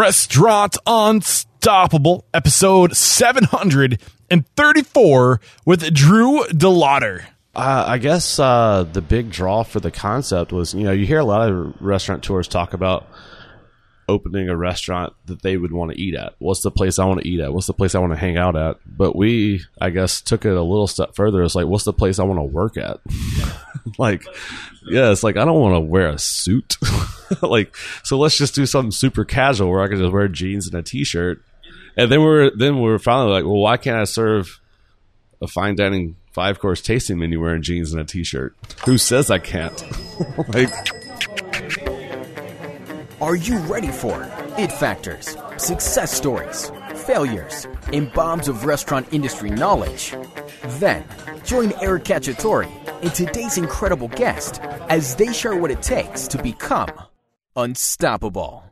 Restaurant Unstoppable, episode 734 with Drew Delaughter. Uh, I guess uh, the big draw for the concept was, you know, you hear a lot of restaurateurs talk about opening a restaurant that they would want to eat at. What's the place I want to eat at? What's the place I want to hang out at? But we, I guess, took it a little step further. It's like, what's the place I want to work at? like, yeah, it's like I don't want to wear a suit. like, so let's just do something super casual where I can just wear jeans and a t-shirt. And then we're then we're finally like, well, why can't I serve a fine dining five course tasting menu wearing jeans and a t-shirt? Who says I can't? like. Are you ready for it factors, success stories, failures, and bombs of restaurant industry knowledge? Then, join Eric Cacciatore and today's incredible guest as they share what it takes to become unstoppable.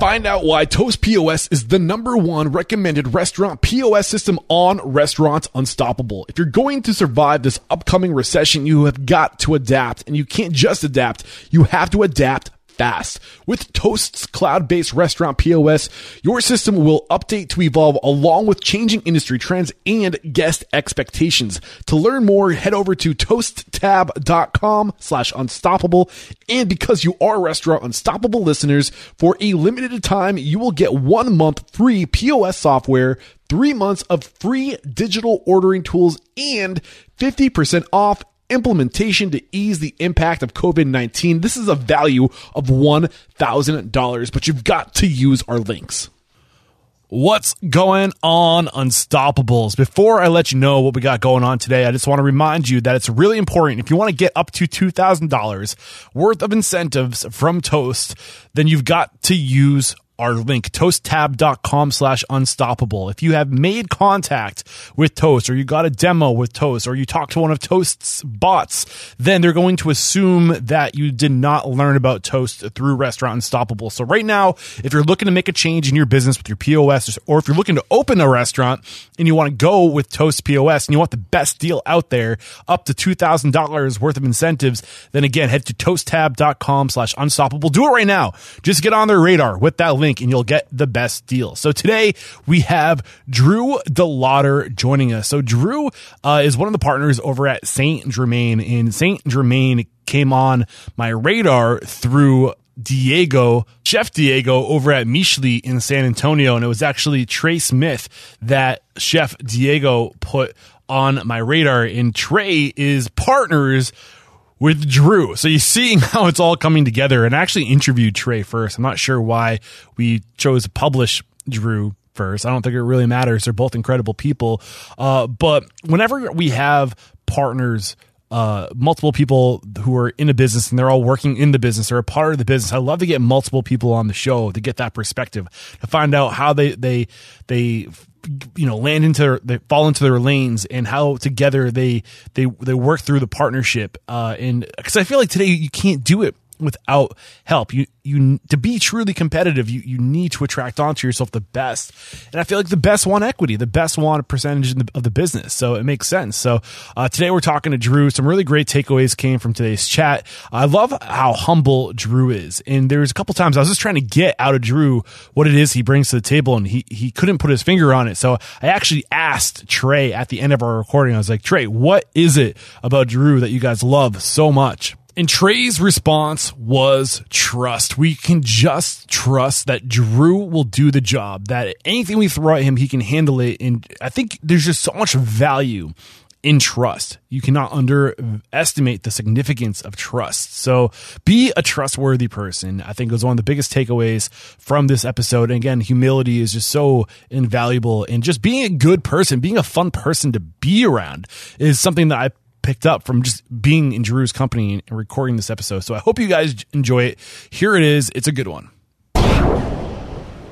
Find out why Toast POS is the number one recommended restaurant POS system on Restaurant Unstoppable. If you're going to survive this upcoming recession, you have got to adapt, and you can't just adapt, you have to adapt fast. With Toast's cloud-based restaurant POS, your system will update to evolve along with changing industry trends and guest expectations. To learn more, head over to toasttab.com slash unstoppable. And because you are restaurant unstoppable listeners, for a limited time, you will get one month free POS software three months of free digital ordering tools and 50% off implementation to ease the impact of COVID 19. This is a value of $1,000, but you've got to use our links. What's going on, Unstoppables? Before I let you know what we got going on today, I just want to remind you that it's really important. If you want to get up to $2,000 worth of incentives from Toast, then you've got to use our link, toasttab.com slash unstoppable. If you have made contact with Toast or you got a demo with Toast or you talked to one of Toast's bots, then they're going to assume that you did not learn about Toast through Restaurant Unstoppable. So right now, if you're looking to make a change in your business with your POS or if you're looking to open a restaurant and you want to go with Toast POS and you want the best deal out there, up to $2,000 worth of incentives, then again, head to toasttab.com slash unstoppable. Do it right now. Just get on their radar with that link link and you'll get the best deal. So today we have Drew Delaughter joining us. So Drew uh, is one of the partners over at Saint Germain, and Saint Germain came on my radar through Diego, Chef Diego over at Michelin in San Antonio. And it was actually Trey Smith that Chef Diego put on my radar. And Trey is partners with Drew. So you're seeing how it's all coming together. And I actually interviewed Trey first. I'm not sure why we chose to publish Drew first. I don't think it really matters. They're both incredible people. Uh, but whenever we have partners, uh, multiple people who are in a business and they're all working in the business or a part of the business. I love to get multiple people on the show to get that perspective to find out how they they they you know land into their, they fall into their lanes and how together they they they work through the partnership uh and because i feel like today you can't do it without help. You you to be truly competitive, you you need to attract onto yourself the best. And I feel like the best want equity, the best want percentage the, of the business. So it makes sense. So uh, today we're talking to Drew. Some really great takeaways came from today's chat. I love how humble Drew is. And there's a couple times I was just trying to get out of Drew what it is he brings to the table, and he he couldn't put his finger on it. So I actually asked Trey at the end of our recording. I was like, Trey, what is it about Drew that you guys love so much? And Trey's response was trust. We can just trust that Drew will do the job, that anything we throw at him, he can handle it. And I think there's just so much value in trust. You cannot underestimate the significance of trust. So be a trustworthy person. I think was one of the biggest takeaways from this episode. And again, humility is just so invaluable. And just being a good person, being a fun person to be around is something that I picked up from just being in Drew's company and recording this episode. So I hope you guys enjoy it. Here it is. It's a good one.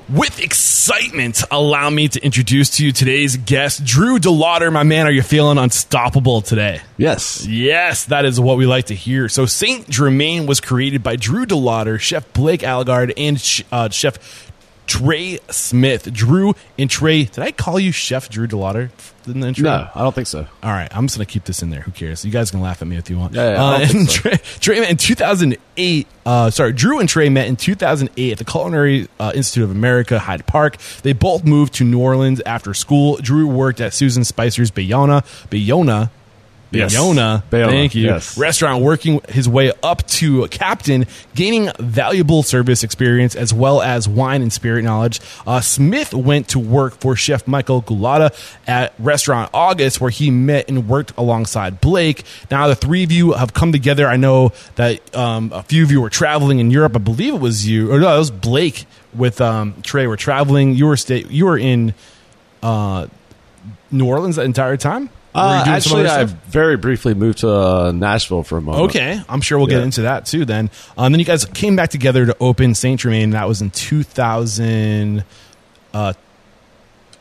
With excitement, allow me to introduce to you today's guest, Drew Delaughter. My man, are you feeling unstoppable today? Yes. Yes, that is what we like to hear. So, Saint Germain was created by Drew Delaughter, Chef Blake Aguillard, and uh, Chef Trey Smith. Drew and Trey. Did I call you Chef Drew Delaughter in the intro? No, I don't think so. All right, I'm just gonna keep this in there. Who cares? You guys can laugh at me if you want. Yeah, yeah, uh, and so. Trey, Trey met in 2008. Uh, sorry, Drew and Trey met in 2008 at the Culinary uh, Institute of America, Hyde Park. They both moved to New Orleans after school. Drew worked at Susan Spicer's Bayona, Bayona. Yes. Bayona, Bayona, thank you. yes. Restaurant, working his way up to captain, gaining valuable service experience as well as wine and spirit knowledge. Uh, Smith went to work for Chef Michael Gulotta at Restaurant August, where he met and worked alongside Blake. Now the three of you have come together. I know that um, a few of you were traveling in Europe. I believe it was you, or no, it was Blake with um, Trey. Were traveling. You were sta- You were in uh, New Orleans the entire time. Uh, actually, I very briefly moved to uh, Nashville for a moment. Okay, I'm sure we'll get Yeah. into that too. Then, um, then you guys came back together to open Saint Germain. That was in 2000,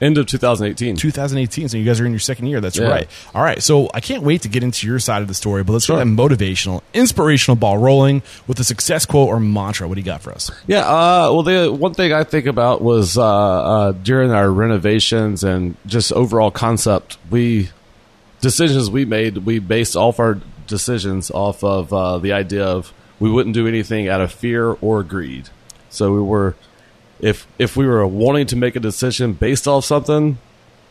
End of 2018. 2018. So you guys are in your second year. That's Yeah. right. All right. So I can't wait to get into your side of the story. But let's Sure. get that motivational, inspirational ball rolling with a success quote or mantra. What do you got for us? Yeah, uh, well, the one thing I think about was uh, uh, during our renovations and just overall concept, we decisions we made, we based all of our decisions off of uh, the idea of we wouldn't do anything out of fear or greed. So we were, if if we were wanting to make a decision based off something,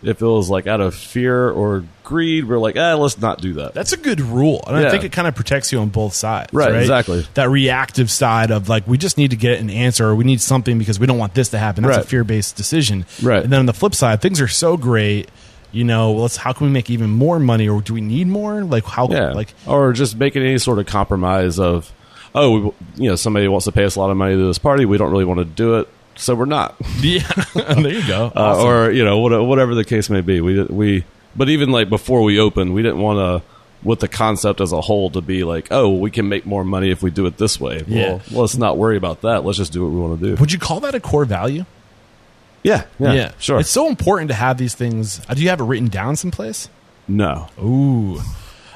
if it was like out of fear or greed, we're like, eh, let's not do that. That's a good rule, and I think it kind of protects you on both sides. Right, exactly. That reactive side of like we just need to get an answer, or we need something because we don't want this to happen. That's a fear based decision. Right. And then on the flip side, things are so great. You know, let's how can we make even more money, or do we need more? Like how? Yeah, Like or just making any sort of compromise of, oh, we, you know, somebody wants to pay us a lot of money to this party. We don't really want to do it, so we're not. yeah, there you go. Uh, or you know, what- whatever the case may be. We we, but even like before we opened, we didn't want to. With the concept as a whole to be like, oh, we can make more money if we do it this way. Yeah. Well, let's not worry about that. Let's just do what we want to do. would you call that a core value? Yeah, yeah, sure. It's so important to have these things. uh, Do you have it written down someplace? no, Ooh.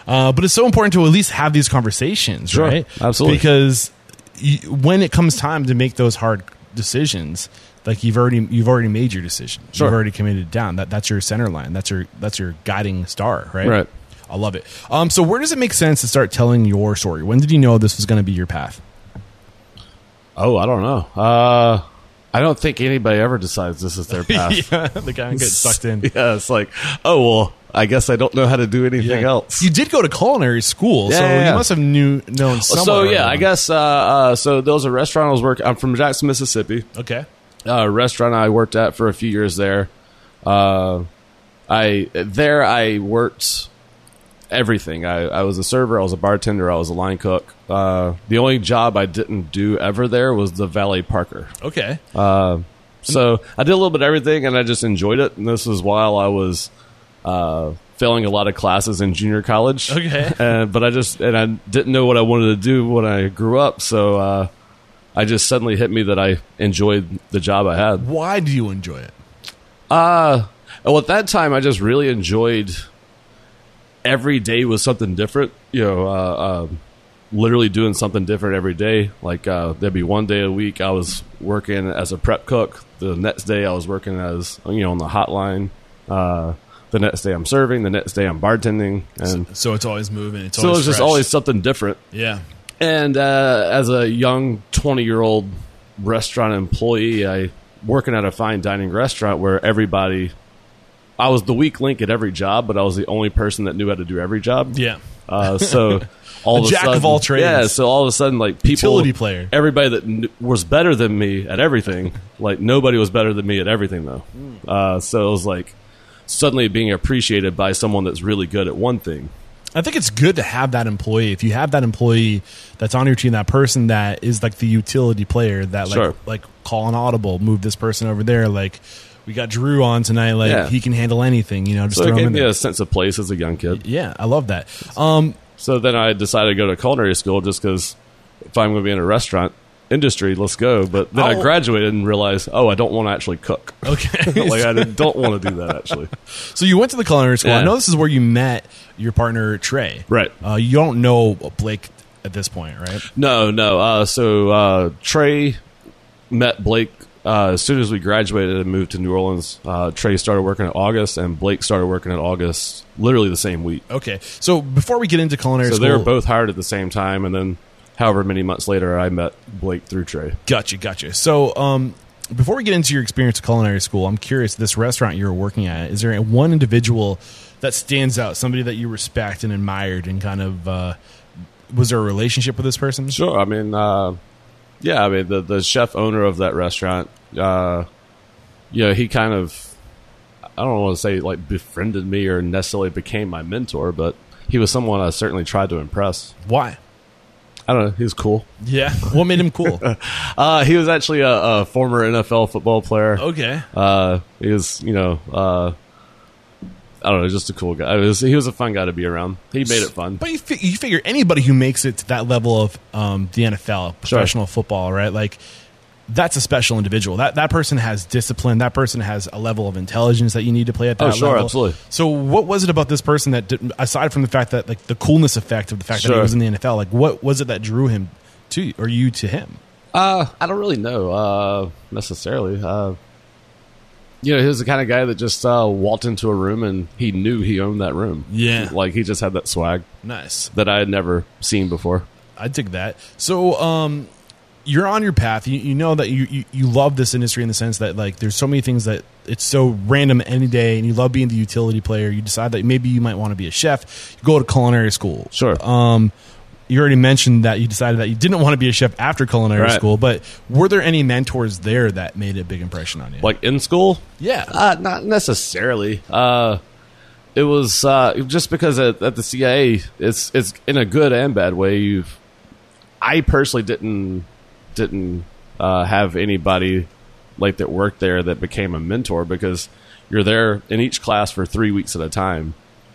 Uh, but it's so important to at least have these conversations, Sure. right? Absolutely. Because you, when it comes time to make those hard decisions, like you've already you've already made your decision. Sure. You've already committed down. That that's your center line. That's your that's your guiding star, right? Right. I love it. Um, so where does it make sense to start telling your story? When did you know this was going to be your path? oh, I don't know. Uh, I don't think anybody ever decides this is their path. yeah, the guy gets sucked in. Yeah, it's like, oh well, I guess I don't know how to do anything Yeah. else. You did go to culinary school, Yeah, so yeah, you must have knew known. so yeah, I guess uh, uh, so. There was a restaurant I was working. I'm from Jackson, Mississippi. Okay. Uh, restaurant I worked at for a few years there. Uh, I there I worked everything. I, I was a server. I was a bartender. I was a line cook. Uh, the only job I didn't do ever there was the valet parker. Okay. Uh, so I did a little bit of everything, and I just enjoyed it. And this was while I was uh, failing a lot of classes in junior college. Okay. and, but I just and I didn't know what I wanted to do when I grew up. So uh, I just suddenly hit me that I enjoyed the job I had. Why do you enjoy it? Uh, well, at that time, I just really enjoyed every day was something different. You know, uh, um literally doing something different every day. Like uh, there'd be one day a week I was working as a prep cook. The next day I was working as you know on the hotline. Uh, the next day I'm serving. The next day I'm bartending, and So it's always moving. It's so it always was just always something different. yeah. And uh, as a young 20 year old restaurant employee, I working at a fine dining restaurant where everybody, I was the weak link at every job, but I was the only person that knew how to do every job. Yeah. Uh, so all A of a jack of all trades. Yeah. So all of a sudden, like people, Utility player. everybody that kn- was better than me at everything, like nobody was better than me at everything though. Hmm. Uh, so it was like suddenly being appreciated by someone that's really good at one thing. I think it's good to have that employee. If you have that employee that's on your team, that person that is like the utility player that like Sure. like call an audible, move this person over there. Like we got Drew on tonight. Like Yeah. he can handle anything. You know, just So it throw him gave me there. a sense of place as a young kid. yeah, I love that. Um, So then I decided to go to culinary school just because if I'm going to be in a restaurant industry, let's go. But then I Oh. graduated and realized, oh, I don't want to actually cook. okay. like I don't want to do that actually. so you went to the culinary school. I know this is where you met your partner Trey. Right. Uh, you don't know Blake at this point, right? No, no. Uh, so uh, Trey met Blake uh, as soon as we graduated and moved to New Orleans, uh, Trey started working in August, and Blake started working in August, literally the same week. Okay, so before we get into culinary So school, they were both hired at the same time, and then however many months later, I met Blake through Trey. Gotcha, gotcha. So, um, before we get into your experience at culinary school, I'm curious. This restaurant you were working at, is there one individual that stands out? Somebody that you respect and admired, and kind of uh, was there a relationship with this person? Sure. I mean, uh, yeah. I mean, the the chef owner of that restaurant, uh, you know, he kind of, I don't want to say like befriended me or necessarily became my mentor, but he was someone I certainly tried to impress. Why? I don't know. He was cool. Yeah, what made him cool? Uh, he was actually a, a former NFL football player. okay, Uh, he was, you know, uh, I don't know, just a cool guy. Was, he was a fun guy to be around. He made it fun. But you, fi- you figure anybody who makes it to that level of um, the NFL, professional football, right? Like that's a special individual. That that person has discipline. That person has a level of intelligence that you need to play at that Oh, sure, level. absolutely. So, what was it about this person that, did, aside from the fact that like the coolness effect of the fact that he Sure. was in the NFL, like what was it that drew him to you, or you to him? Uh, I don't really know uh, necessarily. Uh, you know, he was the kind of guy that just uh, walked into a room and he knew he owned that room. Yeah. like he just had that swag Nice. that I had never seen before. I dig that. So, um, you're on your path. You, you know that you, you, you love this industry in the sense that like there's so many things that it's so random any day, and you love being the utility player. You decide that maybe you might want to be a chef. You go to culinary school. Sure. Um, you already mentioned that you decided that you didn't want to be a chef after culinary Right. school, but were there any mentors there that made a big impression on you? Like in school, yeah, Uh, not necessarily. Uh, it was uh, just because at, at the CIA, it's it's in a good and bad way. You've, I personally didn't didn't uh, have anybody like that worked there that became a mentor because you're there in each class for three weeks at a time.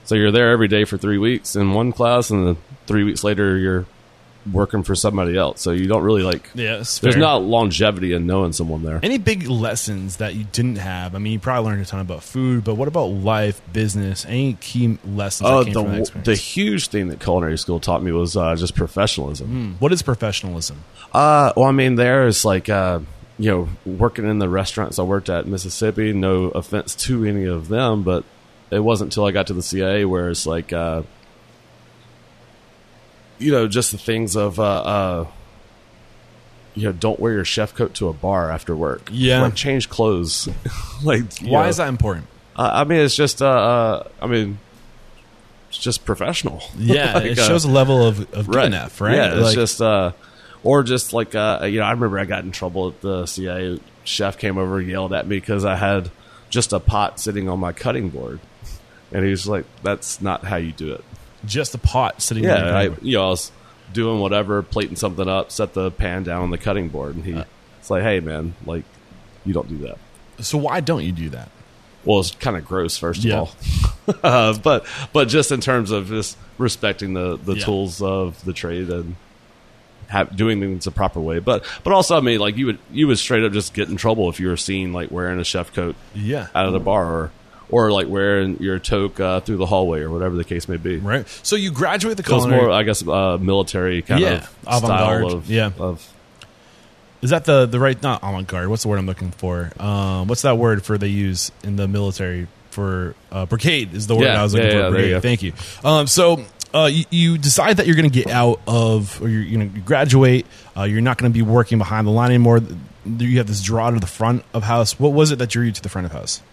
So you're there every day for three weeks in one class, and then three weeks later you're working for somebody else. So you don't really like. yeah. There's fair. not longevity in knowing someone there. Any big lessons that you didn't have? I mean, you probably learned a ton about food, but what about life, business? Any key lessons Oh, the the huge thing that culinary school taught me was uh, just professionalism. what is professionalism? Uh, well, I mean, there is like uh, you know working in the restaurants I worked at in Mississippi. No offense to any of them, but it wasn't until I got to the CIA where it's like uh, you know just the things of uh, uh, you know don't wear your chef coat to a bar after work. Yeah. like change clothes. like Why know. is that important? Uh, I mean, it's just uh, uh, I mean. It's just professional. Yeah, Like, it uh, shows a level of, of good enough, right? Yeah, it's just uh, or just like uh, you know, I remember I got in trouble at the CIA chef came over and yelled at me because I had just a pot sitting on my cutting board, and he was like, "That's not how you do it." just a pot sitting. Yeah, there. I, you know, I was doing whatever, plating something up, set the pan down on the cutting board, and he, Uh. it's like, "Hey, man, like, you don't do that." so why don't you do that? Well, it's kind of gross, first Yeah. of all, uh, but but just in terms of just respecting the the Yeah. tools of the trade and have, doing things the proper way. But but also, I mean, like you would you would straight up just get in trouble if you were seen like wearing a chef coat Yeah, out of the bar or or like wearing your toque uh, through the hallway or whatever the case may be. right. So you graduate the So it's culinary. more, I guess, uh, military kind Yeah, of avant-garde, style of yeah. of is that the the right? Not avant garde. What's the word I'm looking for? Um, what's that word for they use in the military for uh, brigade? Is the word Yeah, I was looking yeah, for. yeah, brigade. Thank you. Um, so. Uh, you, you decide that you're going to get out of, or you're, you know, you graduate. Uh, you're not going to be working behind the line anymore. You have this draw to the front of house. What was it that drew you to the front of house?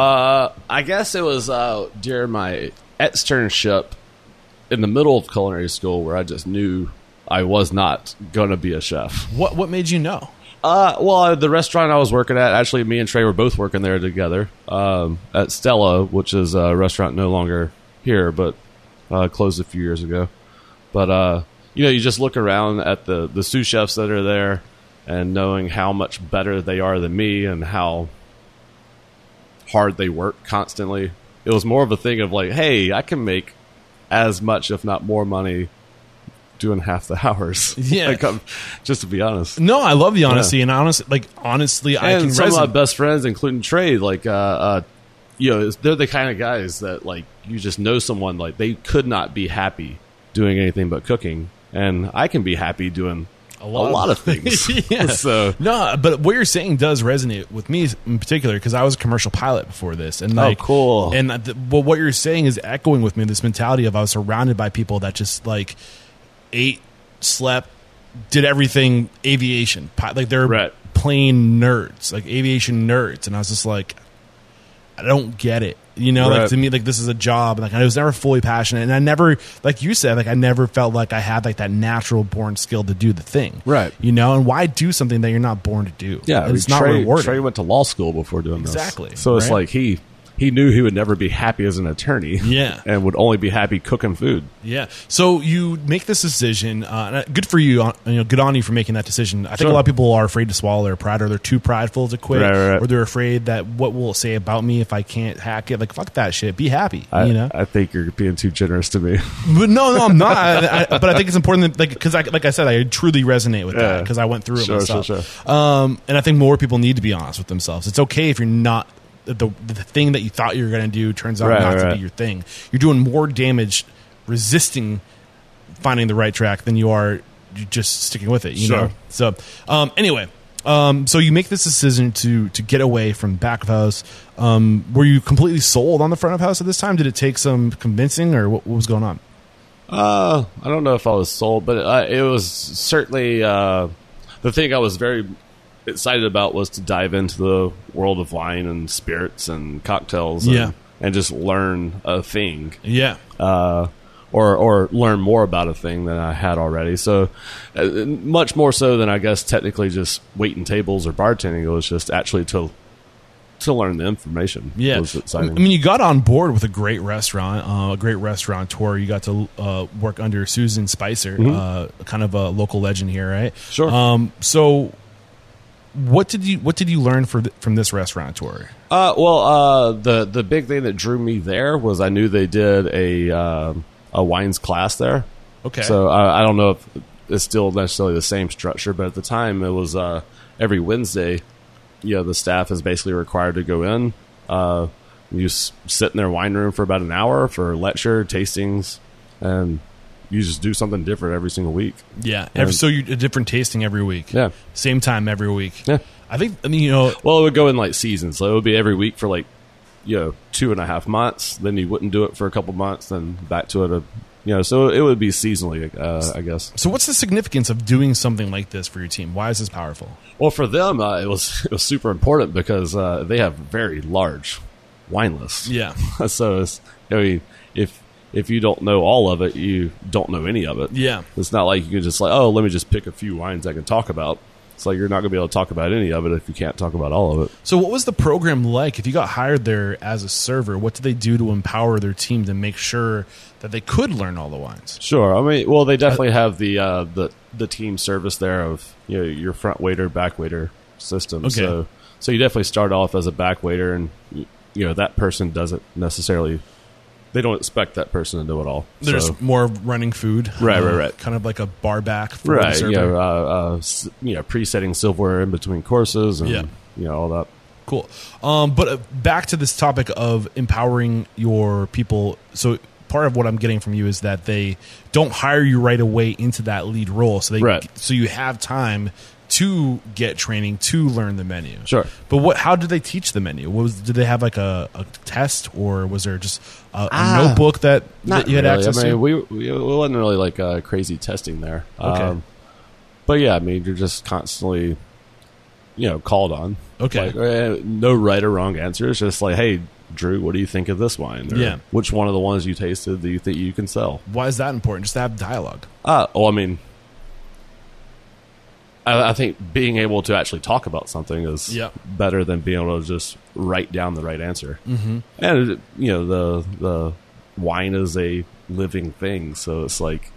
Uh, I guess it was uh, during my externship in the middle of culinary school where I just knew I was not going to be a chef. What What made you know? Uh, well, the restaurant I was working at, actually, me and Trey were both working there together um, at Stella, which is a restaurant no longer here, but uh, closed a few years ago. But uh, you know, you just look around at the the sous chefs that are there, and knowing how much better they are than me, and how hard they work constantly. It was more of a thing of like, hey, I can make as much, if not more, money doing half the hours. Yeah. like, um, just to be honest No, I love the honesty, and honest, like honestly, I can some of my best friends, including Trey, like uh, uh, you know, they're the kind of guys that like you just know someone like they could not be happy doing anything but cooking, and I can be happy doing a lot of things. yeah. So no, but what you're saying does resonate with me in particular because I was a commercial pilot before this, and like, cool. And the, well, what you're saying is echoing with me this mentality of I was surrounded by people that just like ate, slept, did everything aviation, like they're Right. plane nerds, like aviation nerds, and I was just like, I don't get it. You know, like to me, like this is a job. Like I was never fully passionate, and I never, like you said, like I never felt like I had like that natural born skill to do the thing. Right. You know, and why do something that you're not born to do? yeah, I mean, it's not Trey, rewarding. Trey went to law school before doing this. Exactly, So it's right? like he he knew he would never be happy as an attorney. Yeah. and would only be happy cooking food. Yeah. So you make this decision. Uh, good for you. uh, You know, good on you for making that decision. I think Sure. a lot of people are afraid to swallow their pride, or they're too prideful to quit, Right, right, right. or they're afraid that what will it say about me if I can't hack it. Like fuck that shit. Be happy. I, you know. I think you're being too generous to me. But no, no, I'm not. I, I, but I think it's important, that, like, because, I, like I said, I truly resonate with that because I went through it Sure, myself. sure, Um, and I think more people need to be honest with themselves. It's okay if you're not the the thing that you thought you were going to do turns out Right, not right, to be your thing. You're doing more damage resisting finding the right track than you are just sticking with it. You Sure. know. So um, anyway. Um, so you make this decision to to get away from back of house. Um, were you completely sold on the front of house at this time? Did it take some convincing, or what, what was going on? Uh, I don't know if I was sold, but uh, it was certainly uh, the thing I was very excited about was to dive into the world of wine and spirits and cocktails, and, Yeah. and just learn a thing, Yeah. uh, or or learn more about a thing than I had already. So, uh, much more so than I guess technically just waiting tables or bartending. It was just actually to to learn the information. Yeah. I mean, you got on board with a great restaurant, uh, a great restaurateur. You got to uh, work under Susan Spicer, uh, kind of a local legend here, right? Mm-hmm. Sure. Um, so, what did you what did you learn for th- from this restaurateur? Uh, well, uh, the the big thing that drew me there was I knew they did a um, a wines class there. Okay. So uh, I don't know if it's still necessarily the same structure, but at the time it was uh, every Wednesday. You know, the staff is basically required to go in. Uh, you s- sit in their wine room for about an hour for lecture, tastings, and you just do something different every single week. Yeah. Every, so you a different tasting every week. Yeah. Same time every week. Yeah. I think. I mean, you know. Well, it would go in like seasons. So it would be every week for like, you know, two and a half months. Then you wouldn't do it for a couple months. Then back to it. A, you know, so it would be seasonally, uh, I guess. So, what's the significance of doing something like this for your team? Why is this powerful? Well, for them, uh, it was it was super important because uh, they have very large wine lists. Yeah. so it's, I mean, if if you don't know all of it, you don't know any of it. Yeah. It's not like you can just like, oh, let me just pick a few wines I can talk about. It's like you're not going to be able to talk about any of it if you can't talk about all of it. So, what was the program like? If you got hired there as a server, what did they do to empower their team to make sure that they could learn all the wines? Sure. I mean, well, they definitely have the uh, the the team service there of you know your front waiter, back waiter system. Okay. So so you definitely start off as a back waiter, and you know that person doesn't necessarily they don't expect that person to know it all. There's so, more running food, Right, uh, right, right. Kind of like a bar back, for right. server. You know, uh, uh, you know, presetting silverware in between courses, and Yeah. you know all that. Cool. Um, but uh, back to this topic of empowering your people. So part of what I'm getting from you is that they don't hire you right away into that lead role. So they Right. so you have time to get training to learn the menu. Sure. But what? How did they teach the menu? What was did they have like a, a test or was there just a, a Ah, notebook that, that you had really. access I mean, to? we, we it wasn't really like uh, crazy testing there. Okay. Um, but yeah, I mean, you're just constantly, you know, called on. Okay. Like, eh, no right or wrong answer. It's just like, hey, Drew, what do you think of this wine? Or Yeah. Which one of the ones you tasted do you think you can sell? Why is that important? Just to have dialogue. Uh, well, I mean, I, I think being able to actually talk about something is Yeah. better than being able to just write down the right answer. Mm-hmm. And you know, the the wine is a living thing, so it's like,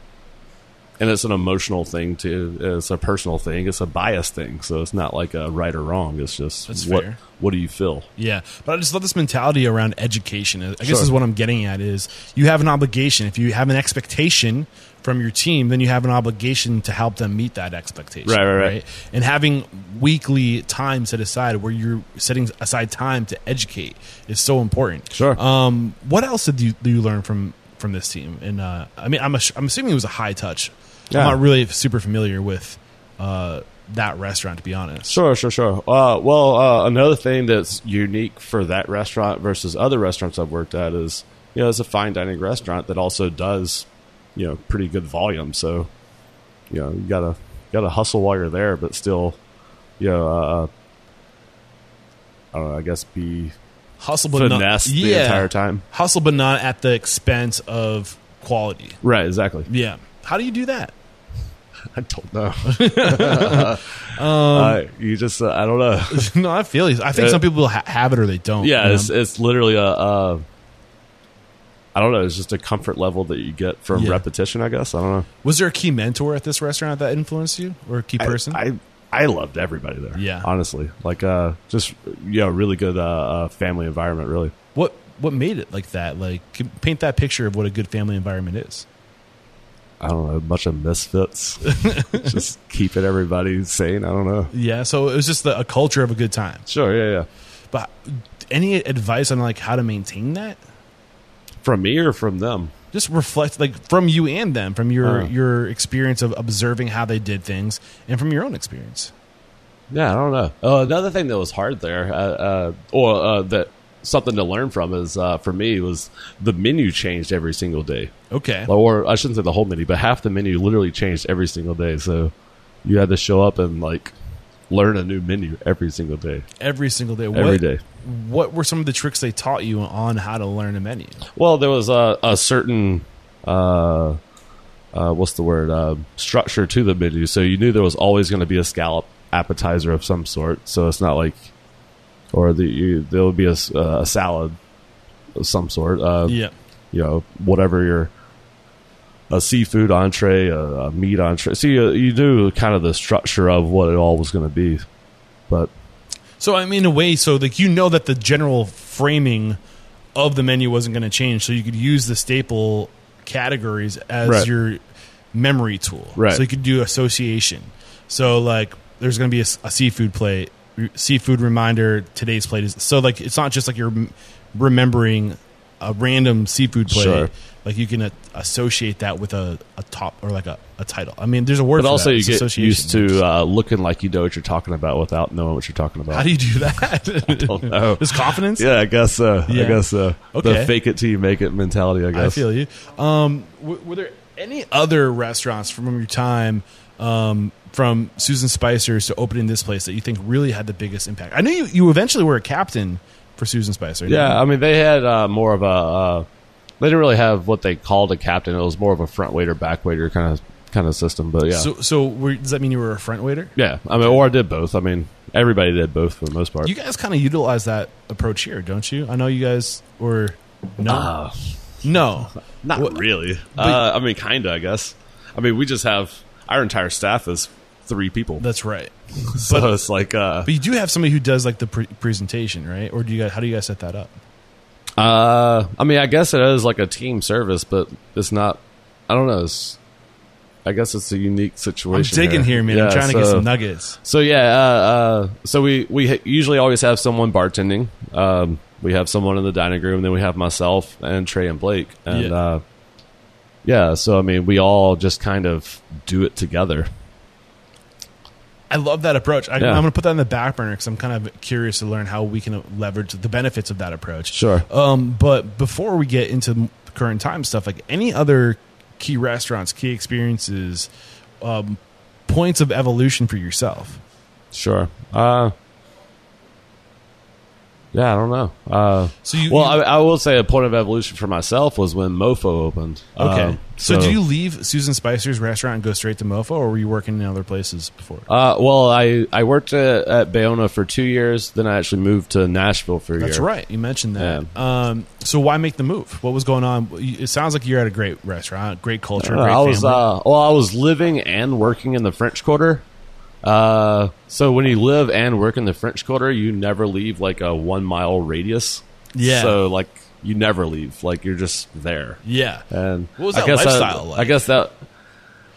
and it's an emotional thing too. It's a personal thing. It's a bias thing. So it's not like a right or wrong. It's just That's what fair. what do you feel? Yeah, but I just love this mentality around education. I guess Sure. is what I'm getting at is you have an obligation. If you have an expectation from your team, then you have an obligation to help them meet that expectation. Right, right, right. And having weekly time set aside where you're setting aside time to educate is so important. Sure. Um, what else did you, do you learn from from this team? And uh, I mean, I'm ass- I'm assuming it was a high touch. Yeah. I'm not really super familiar with. uh, that restaurant. To be honest, Sure, sure, sure. Uh, well, uh, another thing that's unique for that restaurant versus other restaurants I've worked at is, you know, it's a fine dining restaurant that also does, you know, pretty good volume. So, you know, you gotta gotta hustle while you're there, but still, you know, uh, I don't know. I guess be hustle but not finesse the yeah. entire time. Hustle but not at the expense of quality. Right. Exactly. Yeah. How do you do that? I don't know. uh, you just, uh, I don't know. no, I feel you. I think Uh, some people ha- have it or they don't. Yeah, you know? it's it's literally a. Uh, I don't know. It's just a comfort level that you get from Yeah. repetition. I guess I don't know. Was there a key mentor at this restaurant that influenced you, or a key person? I, I I loved everybody there. Yeah. honestly, like uh, just yeah, really good uh, uh, family environment. Really, what what made it like that? Like, paint that picture of what a good family environment is. I don't know, a bunch of misfits, just keeping everybody sane. I don't know. Yeah, so it was just the, a culture of a good time. Sure, yeah, yeah. But any advice on like how to maintain that? From me or from them? Just reflect like from you and them, from your Uh. your experience of observing how they did things, and from your own experience. Yeah, I don't know. Uh, another thing that was hard there, uh, uh, or uh, that something to learn from is uh, for me was the menu changed every single day. Okay, or I shouldn't say the whole menu, but half the menu literally changed every single day. So you had to show up and like learn a new menu every single day, every single day. every what, day. What were some of the tricks they taught you on how to learn a menu? Well, there was a, a certain uh, uh, what's the word uh, structure to the menu, so you knew there was always going to be a scallop appetizer of some sort. So it's not like, or the you, there would be a, uh, a salad of some sort. Uh, Yeah, you know, whatever your a seafood entree, a, a meat entree. So you, you knew kind of the structure of what it all was going to be. But So I mean, in a way, so like you know that the general framing of the menu wasn't going to change, so you could use the staple categories as Right. your memory tool. Right. So you could do association. So like, there's going to be a seafood plate, r- seafood reminder. Today's plate is so like it's not just like you're m- remembering a random seafood plate. Sure. Like you can uh, associate that with a, a top or like a, a title. I mean, there's a word. but also that. you It's get used to uh, looking like you know what you're talking about without knowing what you're talking about. How do you do that? don't know. Just confidence. yeah, I guess so. Yeah. I guess so. Okay. The fake it till you make it mentality. I guess. I feel you. Um, w- were there any other restaurants from your time, um, from Susan Spicer's to opening this place that you think really had the biggest impact? I know you, you eventually were a captain for Susan Spicer. Yeah? I mean they had uh, more of a. Uh, they didn't really have what they called a captain. It was more of a front waiter, back waiter kind of kind of system. But yeah, So, so were, does that mean you were a front waiter? yeah. I mean, or I did both. I mean, everybody did both for the most part. You guys kind of utilize that approach here, don't you? I know you guys were no, Uh, no. Not What- really. Uh, I mean, kind of. I guess. I mean, we just have our entire staff is three people, That's right. so but- it's like, uh, But you do have somebody who does like the pre- presentation, right? Or do you guys? How do you guys set that up? Uh, I mean, I guess it is like a team service, but it's not. I don't know. It's, I guess it's a unique situation. I'm digging here, man. I'm Yeah, trying to get some nuggets. So yeah, uh, uh, so we we usually always have someone bartending. Um, we have someone in the dining room, then we have myself and Trey and Blake, and Yeah. uh, yeah. So I mean, we all just kind of do it together. I love that approach. I, Yeah. I'm going to put that in the back burner because I'm kind of curious to learn how we can leverage the benefits of that approach. Sure. Um, but before we get into m- current time stuff, like any other key restaurants, key experiences, um, points of evolution for yourself. Sure. Uh, yeah, I don't know. Uh, So you, well, you- I, I will say a point of evolution for myself was when MoPho opened. okay. Um, so, did you leave Susan Spicer's restaurant and go straight to MoPho, or were you working in other places before? Uh, well, I, I worked at, at Bayona for two years. Then I actually moved to Nashville for a year. That's year. right. You mentioned that. Um, so why make the move? What was going on? It sounds like you're at a great restaurant, great culture, Uh, great I was uh, well, I was living and working in the French Quarter. Uh, so when you live and work in the French Quarter, you never leave like a one mile radius. Yeah. So like you never leave. Like you're just there. yeah. And What was I that guess lifestyle I, like? I guess that.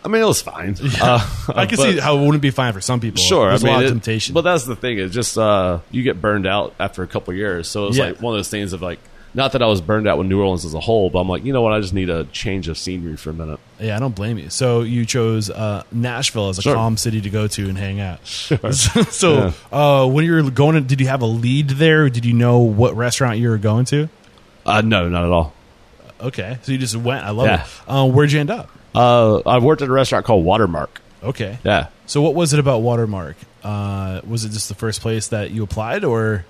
I mean, it was fine. Uh, I can but- see how it wouldn't be fine for some people. Sure, There's I mean, a lot of it- temptation. But that's the thing. It's just uh, you get burned out after a couple years. So it's Yeah. like one of those things of like Not that I was burned out with New Orleans as a whole, but I'm like, you know what? I just need a change of scenery for a minute. Yeah, I don't blame you. So you chose uh, Nashville as a Sure. calm city to go to and hang out. so uh, when you were going, to, did you have a lead there? Did you know what restaurant you were going to? Uh, no, not at all. Okay, so you just went. I love Yeah. it. Uh, where'd you end up? Uh, I worked at a restaurant called Watermark. Okay. Yeah. So what was it about Watermark? Uh, was it just the first place that you applied, or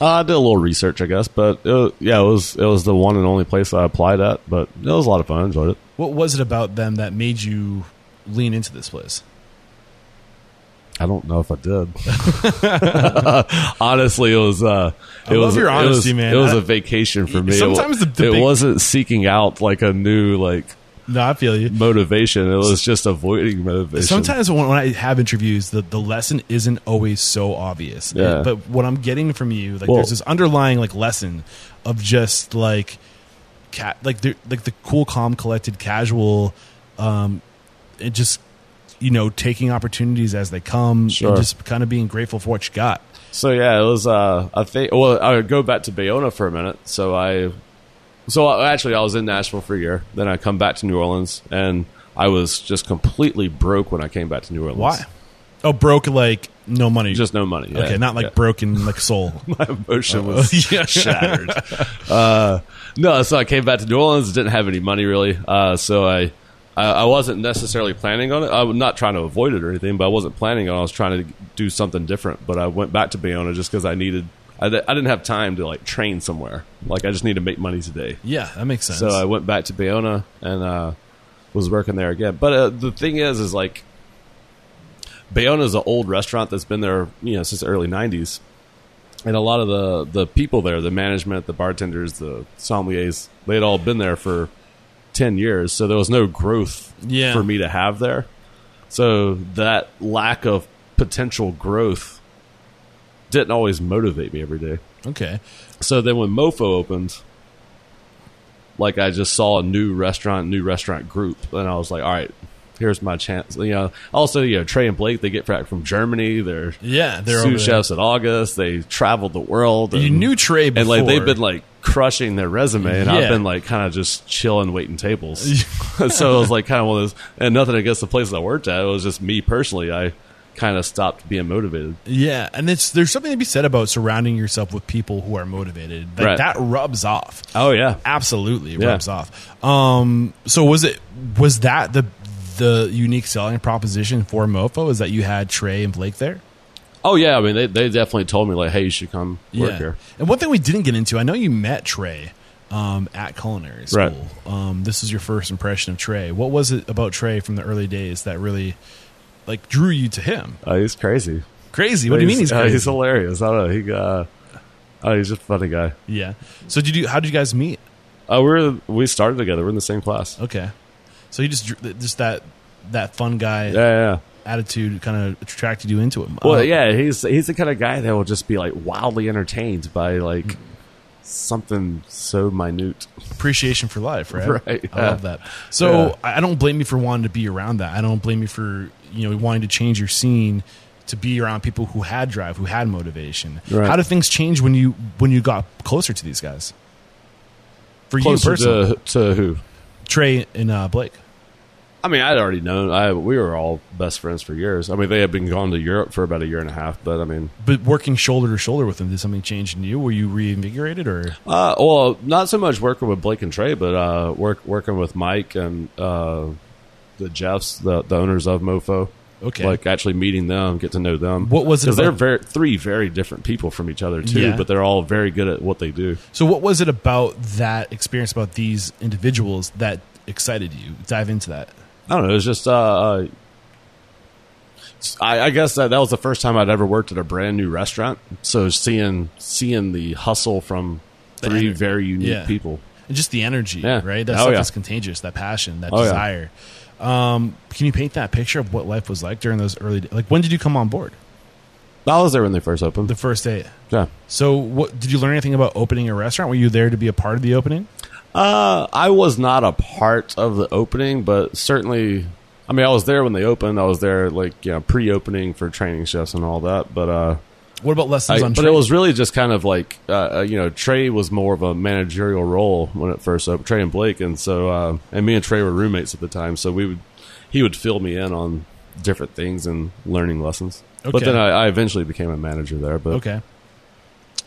I did a little research, I guess, but it was, yeah, it was it was the one and only place I applied at. But it was a lot of fun. I enjoyed it. what was it about them that made you lean into this place? I don't know if I did. Honestly, it was. Uh, it I love was your it honesty, was- man. It was a vacation for me. Sometimes wa- the- it wasn't seeking out like a new like No, I feel you. motivation. It was just avoiding motivation. Sometimes when, when I have interviews, the, the lesson isn't always so obvious. Yeah. But what I'm getting from you, like, Well- there's this underlying like lesson of just like, cat, like the like the cool, calm, collected, casual, um, and just you know taking opportunities as they come, Sure. and just kind of being grateful for what you got. So yeah, it was. Uh, I think. Well, I would go back to Bayona for a minute. So I, so actually, I was in Nashville for a year. Then I come back to New Orleans, and I was just completely broke when I came back to New Orleans. Why? Oh, broke like no money. Just no money. okay, not like Yeah. broken like soul. My emotion was Yeah. shattered. uh, no, so I came back to New Orleans. Didn't have any money really. Uh, so I, I, I wasn't necessarily planning on it. I'm not trying to avoid it or anything, but I wasn't planning on. it. I was trying to do something different. But I went back to Bayona just because I needed. I, didn't have time to like train somewhere. Like I just need to make money today. yeah, that makes sense. So I went back to Bayona and uh, was working there again. But uh, the thing is, is like Bayona is an old restaurant that's been there, you know, since the early '90s, and a lot of the the people there, the management, the bartenders, the sommeliers, they had all been there for ten years. So there was no growth Yeah. for me to have there. So that lack of potential growth didn't always motivate me every day. okay. So then when MoPho opened, like I just saw a new restaurant, new restaurant group, and I was like, all right, here's my chance. You know, also you know Trey and Blake, they get back from Germany. They're Yeah, they're sous chefs at August. They traveled the world. You knew Trey and like they've been like crushing their resume, and Yeah. I've been like kind of just chilling, waiting tables. so it was like kind of one of those, and nothing against the places I worked at. It was just me personally. I kind of stopped being motivated. Yeah, and it's there's something to be said about surrounding yourself with people who are motivated. Like Right. that rubs off. Oh yeah, Absolutely Yeah. rubs off. Um so was it was that the the unique selling proposition for MoPho is that you had Trey and Blake there? oh yeah. I mean, they they definitely told me like, hey, you should come work here. And one thing we didn't get into, I know you met Trey um, at culinary school. Right. Um, this is your first impression of Trey. What was it about Trey from the early days that really like drew you to him? Oh, he's crazy. Crazy. What do you mean he's uh, crazy? he's hilarious. I don't know. He, uh, oh, he's just a funny guy. yeah. So did you? How did you guys meet? Uh, we're we started together. We're in the same class. Okay. So you just just that that fun guy Yeah, yeah. attitude kind of attracted you into him. Well, Uh, yeah. He's he's the kind of guy that will just be like wildly entertained by like something so minute. appreciation for life, right? Right, I yeah. love that. So Yeah. I I don't blame you for wanting to be around that. I don't blame you for you know wanting to change your scene to be around people who had drive, who had motivation. Right. How did things change when you when you got closer to these guys? For you personally, to to who? Trey and uh, Blake. I mean, I'd already known. I we were all best friends for years. I mean, they had been gone to Europe for about a year and a half. But I mean, But working shoulder to shoulder with them, did something change in you? Were you reinvigorated, or uh, well, not so much working with Blake and Trey, but uh, work working with Mike and uh, the Jeffs, the, the owners of MoPho. Okay. like actually meeting them, get to know them. What was it Because they're very three very different people from each other too, Yeah. but they're all very good at what they do. so? What was it about that experience about these individuals that excited you? Dive into that. I don't know. It was just, uh, uh, I, I guess that that was the first time I'd ever worked at a brand new restaurant. So seeing seeing the hustle from three very unique Yeah. people. and just the energy, Yeah. right? That Oh, yeah. contagious. That passion, that Oh, yeah. Um, can you paint that picture of what life was like during those early? Days? Like, when did you come on board? I was there when they first opened. The first day. yeah. So, what did you learn anything about opening a restaurant? Were you there to be a part of the opening? Uh, I was not a part of the opening, but certainly, I mean, I was there when they opened. I was there like you know pre-opening for training chefs and all that. But uh, What about lessons I- on? but it was really just kind of like uh, uh, you know Trey was more of a managerial role when it first opened. Trey and Blake, and so uh, and me and Trey were roommates at the time, so we would he would fill me in on different things and learning lessons. But then I, I eventually became a manager there. But Okay.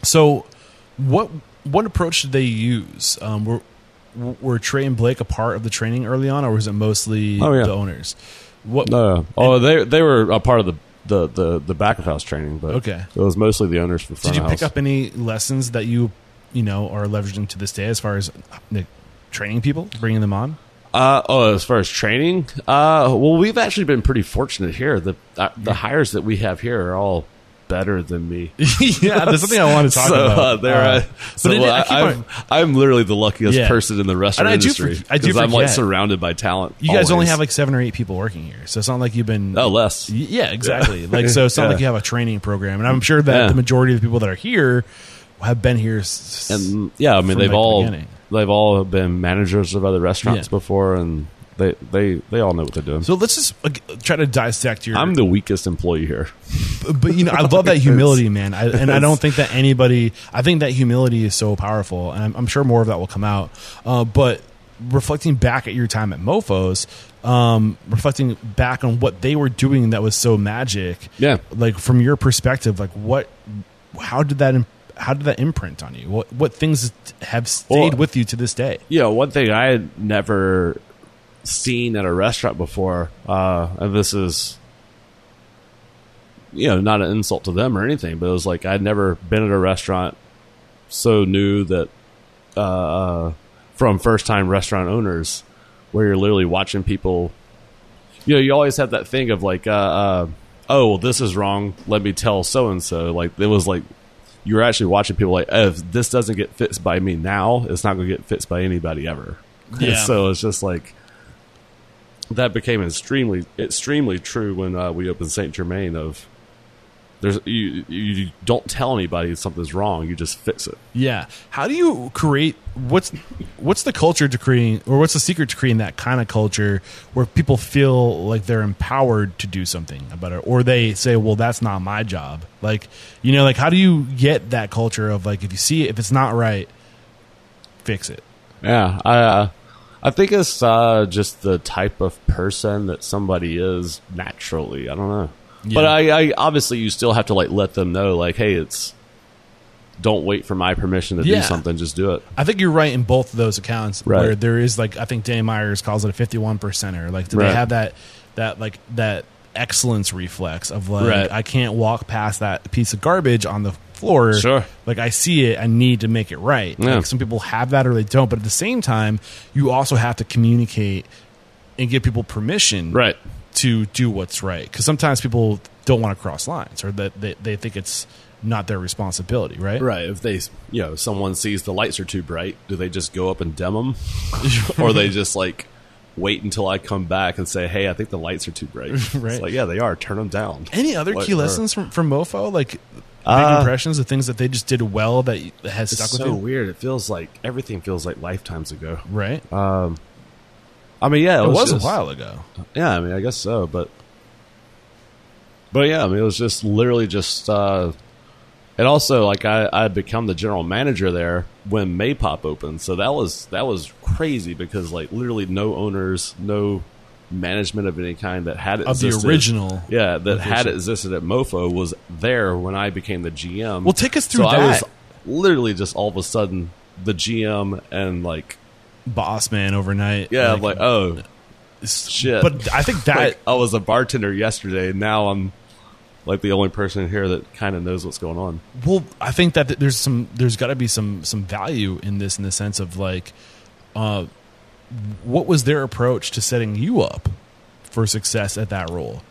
So, what what approach did they use? Um, were were Trey and Blake a part of the training early on, or was it mostly Oh, yeah. the owners? What? no, oh they they were a part of the the the, the back of house training, but Okay. it was mostly the owners for front did you pick house. up any lessons that you you know are leveraging to this day as far as like, training people, bringing them on? Uh, oh, as far as training, uh, well, we've actually been pretty fortunate here. The uh, the hires that we have here are all better than me. yeah, there's something I want to talk so, about. Uh, they're, Uh, uh, so it- well, I, I'm, I'm literally the luckiest Yeah. person in the restaurant I do industry for- I do I'm like surrounded by talent. you guys only have like seven or eight people working here, so it's not like you've been oh less. Yeah, exactly. Like so, it's not Yeah. like you have a training program, and I'm sure that Yeah. the majority of the people that are here have been here. s- And yeah, I mean they've like, all beginning. they've all been managers of other restaurants Yeah. before, and they they they all know what they're doing. so let's just like, try to dissect your. I'm the weakest employee here. but you know, I love that humility, man. I, and I don't think that anybody. I think that humility is so powerful, and I'm, I'm sure more of that will come out. Uh, but reflecting back at your time at MoPho's, um, reflecting back on what they were doing that was so magic. Yeah. Like from your perspective, like what, how did that, im- how did that imprint on you? What what things have stayed Well- with you to this day? Yeah, one thing I had never seen at a restaurant before, uh, and this is, you know, not an insult to them or anything, but it was like I'd never been at a restaurant so new that uh, from first time restaurant owners, where you're literally watching people. You know, you always have that thing of like, uh, uh, oh, well, this is wrong. Let me tell so and so. Like it was like you were actually watching people like, oh, if this doesn't get fixed by me now, it's not going to get fixed by anybody ever. Yeah. so it's just like that became extremely extremely true when uh, we opened Saint Germain. Of there's you you don't tell anybody something's wrong, you just fix it. Yeah. How do you create what's what's the culture to creating or what's the secret to creating that kind of culture where people feel like they're empowered to do something about it or they say, "Well, that's not my job." Like, you know, like how do you get that culture of like if you see it if it's not right, fix it. Yeah, I uh, I think it's uh, just the type of person that somebody is naturally. I don't know, Yeah. but I, I obviously you still have to like let them know, like, hey, it's don't wait for my permission to Yeah. do something, just do it. I think you're right in both of those accounts Right. where there is like I think Danny Myers calls it a 51 percenter. Like do they have that that like that excellence reflex of like Right. I can't walk past that piece of garbage on the floor. Sure. Like I see it, I need to make it right. Yeah. Like some people have that or they don't, but at the same time, you also have to communicate and give people permission Right. to do what's right. Because sometimes people don't want to cross lines or that they, they think it's not their responsibility, right? Right. If they, you know, someone sees the lights are too bright, do they just go up and dim them, or they just like wait until I come back and say, "Hey, I think the lights are too bright." Right. It's like, yeah, they are. Turn them down. Any other What- key or- lessons from, from MoPho? Like big Uh, impressions, the things that they just did well that, has It's stuck so with you, weird. It feels like everything feels like lifetimes ago. right? I mean, yeah, it, it was just- a while ago. Yeah, I mean, I guess so, but but yeah, I mean, it was just literally just. uh And also, like, I I had become the general manager there when Maypop opened, so that was that was crazy because like literally no owners, no management of any kind that had existed, Of the original Yeah, that had existed at MoPho was there when I became the GM. Well, take us through so I was literally just all of a sudden the GM and like Boss man overnight. yeah, I'm like oh shit. But I think that like, I was a bartender yesterday. and Now I'm like the only person here that kind of knows what's going on. well, I think that there's some there's got to be some some value in this in the sense of like, uh, what was their approach to setting you up for success at that role?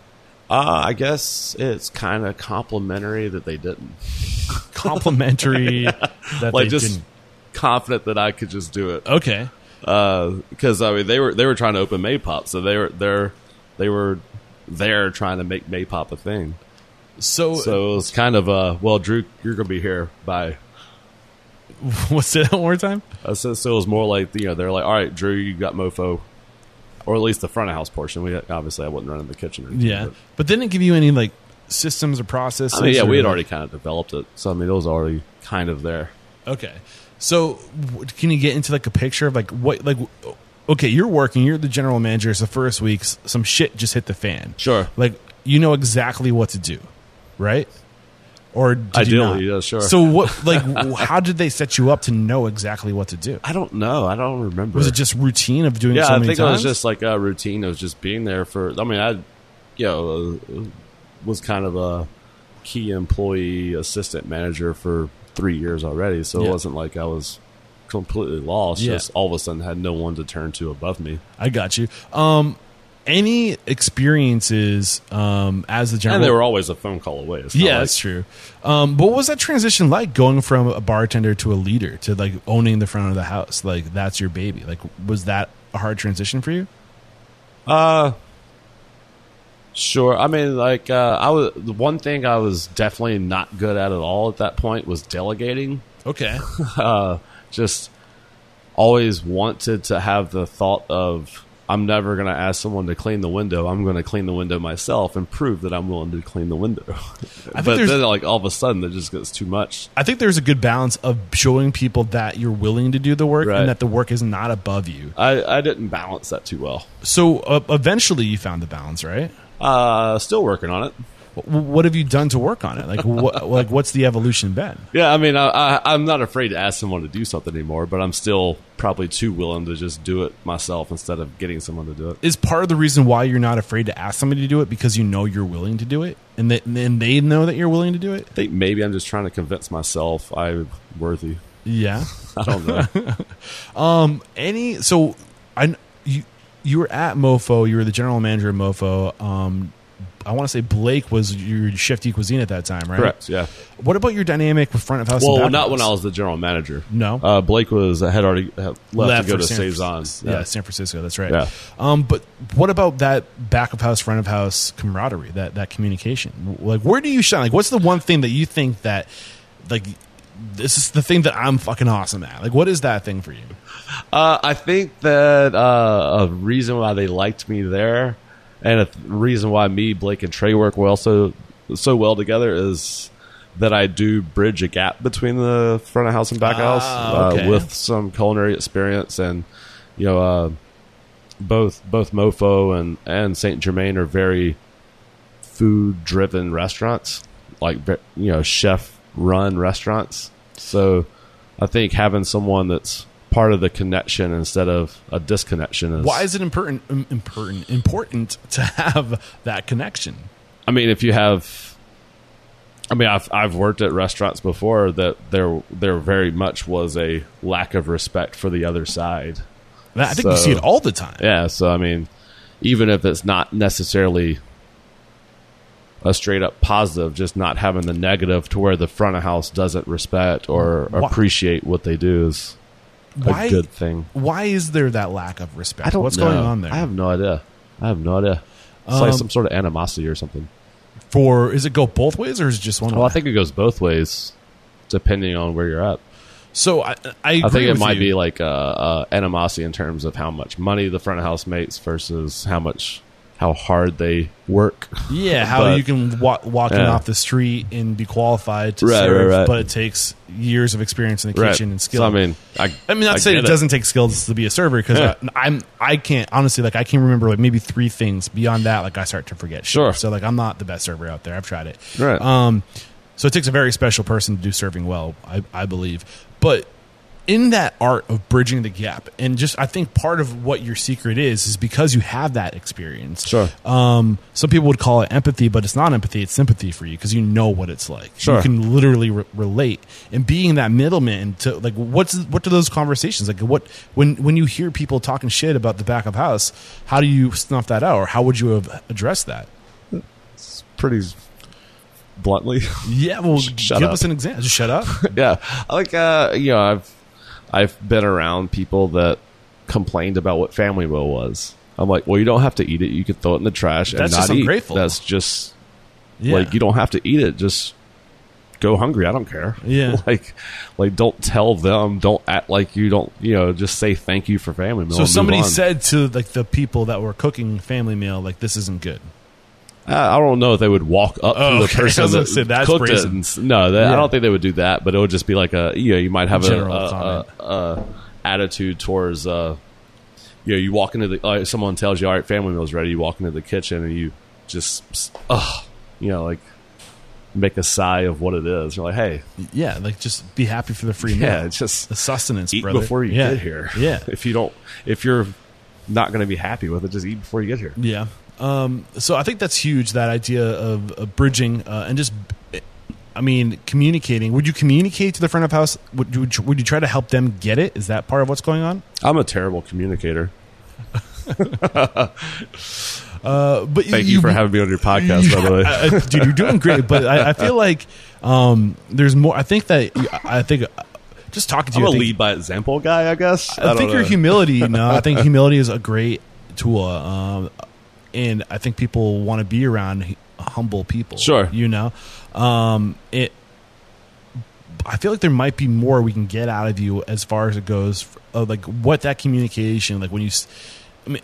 Uh, I guess it's kind of complimentary that they didn't. Complimentary that Like they just didn't. confident that I could just do it. Okay, Because I mean, they were they were trying to open Maypop, so they were they're they were there trying to make Maypop a thing. so, So it was kind of uh, well, Drew, you're gonna be here by. what's it one more time? Uh, it was more like you know they're like, all right, Drew, you got MoPho, or at least the front of house portion. We obviously I wasn't running the kitchen. Or anything, Yeah, but- but didn't it give you any like systems or processes? I mean, yeah, we had like- already kind of developed it, so I mean, it was already kind of there. Okay. So, w- can you get into like a picture of like what like? Okay, you're working. You're the general manager. It's the first week. Some shit just hit the fan. Sure. Like you know exactly what to do, right? Or did you Ideally, not? yeah, sure. So what? Like, how did they set you up to know exactly what to do? I don't know. I don't remember. Was it just routine of doing? yeah, so I think times? it was just like a routine of just being there for. I mean, I, you know, uh, was kind of a key employee assistant manager for three years already, so Yeah. it wasn't like I was completely lost. Yeah. Just all of a sudden had no one to turn to above me. I got you. Um, any experiences um, as the general? And they were always a phone call away. It's Yeah, like- that's true. Um, but what was that transition like going from a bartender to a leader to like owning the front of the house? Like that's your baby. Like was that a hard transition for you? Uh, sure. I mean, like uh, I was the one thing I was definitely not good at at all at that point was delegating. Okay. uh, just always wanted to have the thought of I'm never going to ask someone to clean the window. I'm going to clean the window myself and prove that I'm willing to clean the window. but then, like all of a sudden, it just gets too much. I think there's a good balance of showing people that you're willing to do the work Right. and that the work is not above you. I, I didn't balance that too well. So uh, eventually you found the balance, right? Uh, still working on it. What have you done to work on it? Like, what, like what's the evolution been? Yeah, I mean, I, I, I'm not afraid to ask someone to do something anymore, but I'm still probably too willing to just do it myself instead of getting someone to do it. Is part of the reason why you're not afraid to ask somebody to do it because you know you're willing to do it, and they, and they know that you're willing to do it. I think maybe I'm just trying to convince myself I'm worthy. Yeah. I don't know. any so I you you were at MoPho. You were the general manager of MoPho. Um, I want to say Blake was your chef de cuisine at that time, right? Correct. Yeah. What about your dynamic with front of house? Well, not when I was the general manager. No? Uh, Blake was had already had left, to go to San Saison. Fran- Yeah. San Francisco. That's right. Yeah. Um, but what about that back of house, front of house camaraderie? That that communication. Like, where do you shine? Like, what's the one thing that you think that like this is the thing that I'm fucking awesome at? Like, what is that thing for you? Uh, I think that uh, a reason why they liked me there, and a th- reason why me, Blake, and Trey work well so so well together is that I do bridge a gap between the front of house and back of house Ah, okay. uh, with some culinary experience, and you know, uh, both both MoPho and and Saint Germain are very food driven restaurants, like you know, chef run restaurants. So I think having someone that's part of the connection instead of a disconnection is Why is it important important important to have that connection? I mean, if you have, I mean, I've I've worked at restaurants before that there there very much was a lack of respect for the other side. I think you see it all the time. Yeah, so I mean, even if it's not necessarily a straight up positive, just not having the negative to where the front of house doesn't respect or Why- appreciate what they do is Why- a good thing. Why is there that lack of respect? I don't What's know. going on there? I have no idea. I have no idea. It's Um, like some sort of animosity or something. For is it go both ways or is it just one Well, way? I think it goes both ways, depending on where you're at. so. I, I, I think it might you. be like uh, uh, animosity in terms of how much money the front of house makes versus how much how hard they work. Yeah, how But- you can wa- walk in Yeah. off the street and be qualified to Right, serve, right, right. but it takes years of experience in the kitchen and skill. So I mean, I, I mean, not I to say it, get doesn't take skills to be a server because Yeah. I'm I can't honestly like I can remember like maybe three things beyond that like I start to forget. shit. Sure. So like I'm not the best server out there. I've tried it. Right. Um. So it takes a very special person to do serving well. I I believe, but in that art of bridging the gap and just i think part of what your secret is is because you have that experience Sure. um, some people would call it empathy but it's not empathy it's sympathy for you because you know what it's like Sure. you can literally re- relate and being that middleman to like what's what do those conversations like what when when you hear people talking shit about the back of house how do you snuff that out or how would you have addressed that it's pretty bluntly. yeah well give up. us an example just shut up yeah, like uh, you know, I've I've been around people that complained about what Family Meal was. I'm like, well, you don't have to eat it. You can throw it in the trash and That's not just eat. ungrateful. That's just yeah. like you don't have to eat it. Just go hungry. I don't care. Yeah. like like don't tell them. Don't act like you don't. You know, just say thank you for Family Meal. so move somebody on. said to like the people that were cooking family meal like this isn't good I don't know if they would walk up Oh, to the okay. Person that say, that's cooked it. brazen. No, that, Yeah. I don't think they would do that. But it would just be like a you know you might have a, a, a, a attitude towards uh, you know you walk into the uh, someone tells you all right family meal's ready. You walk into the kitchen and you just ugh, you know like make a sigh of what it is. You're like hey Yeah, like just be happy for the free meal. yeah it's just the sustenance, eat brother. before you yeah. get here. Yeah, if you don't if you're not going to be happy with it, just eat before you get here. yeah. Um, so I think that's huge. That idea of, of bridging uh, and just, I mean, communicating. Would you communicate to the front of house? Would you, would you try to help them get it? Is that part of what's going on? I'm a terrible communicator. Uh, but Thank you, for having me on your podcast, by the way. uh, dude, you're doing great. But I, I feel like um, there's more. I think that I think just talking to I'm you, a I think, lead by example guy, I guess. I, think know. your humility. No, I think humility is a great tool, um, and I think people want to be around humble people. Sure. you know, um, it. I feel like there might be more we can get out of you as far as it goes, of like what that communication, like when you.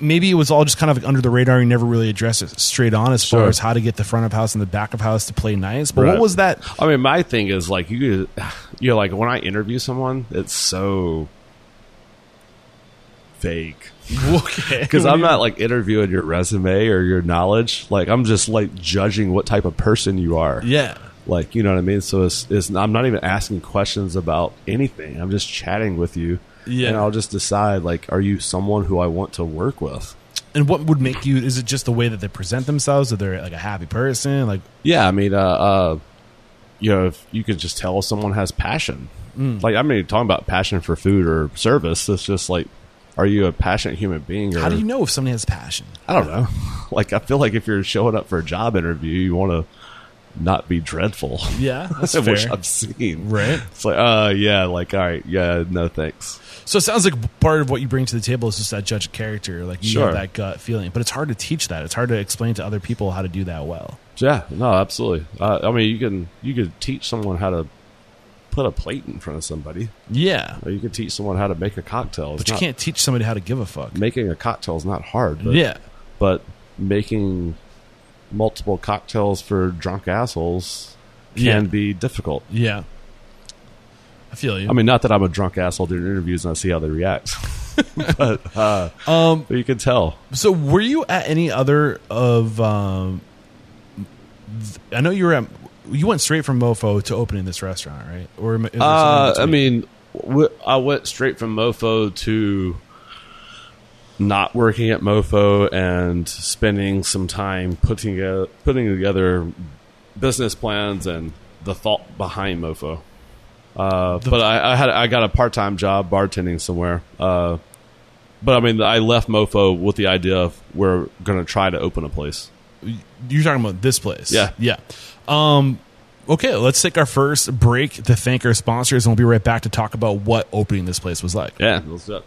Maybe it was all just kind of like under the radar. You never really addressed it straight on as far as how to get the front of house and the back of house to play nice. But what was that? I mean, my thing is like you, you're like when I interview someone, it's so fake Okay, because I'm not like interviewing your resume or your knowledge. Like I'm just like judging what type of person you are. Yeah, Like you know what I mean. So it's, it's I'm not even asking questions about anything. I'm just chatting with you. Yeah. And I'll just decide like, are you someone who I want to work with? and what would make you? Is it just the way that they present themselves? Are they like a happy person? Like Yeah, I mean, uh, uh, you know, if you could just tell someone has passion. Mm. Like, I mean, talking about passion for food or service, it's just like, are you a passionate human being? Or, How do you know if somebody has passion? I don't know. Like, I feel like if you're showing up for a job interview, you want to not be dreadful. Yeah, that's Which fair. I've seen. Right. It's like, uh, yeah, like, all right, yeah, no thanks. So it sounds like part of what you bring to the table is just that judge of character, like you Sure. have that gut feeling. But it's hard to teach that. It's hard to explain to other people how to do that well. Yeah, no, absolutely. Uh, I mean, you can you could teach someone how to put a plate in front of somebody, Yeah, or you can teach someone how to make a cocktail. It's but you not- can't teach somebody how to give a fuck. making a cocktail is not hard. But, yeah, but making multiple cocktails for drunk assholes can Yeah. be difficult. yeah. I feel you. I mean, not that I'm a drunk asshole doing interviews and I see how they react, but, uh, um, but you can tell. so were you at any other of? Um, I know you were at. You went straight from MoPho to opening this restaurant, right? Or Uh, I mean, w- I went straight from MoPho to not working at MoPho and spending some time putting together, putting together business plans and the thought behind MoPho. Uh, but I, I had I got a part time job bartending somewhere. Uh, but I mean, I left MoPho with the idea of we're going to try to open a place. You're talking about this place. Yeah. Yeah. Um, okay, let's take our first break to thank our sponsors, and we'll be right back to talk about what opening this place was like. Yeah, let's do it.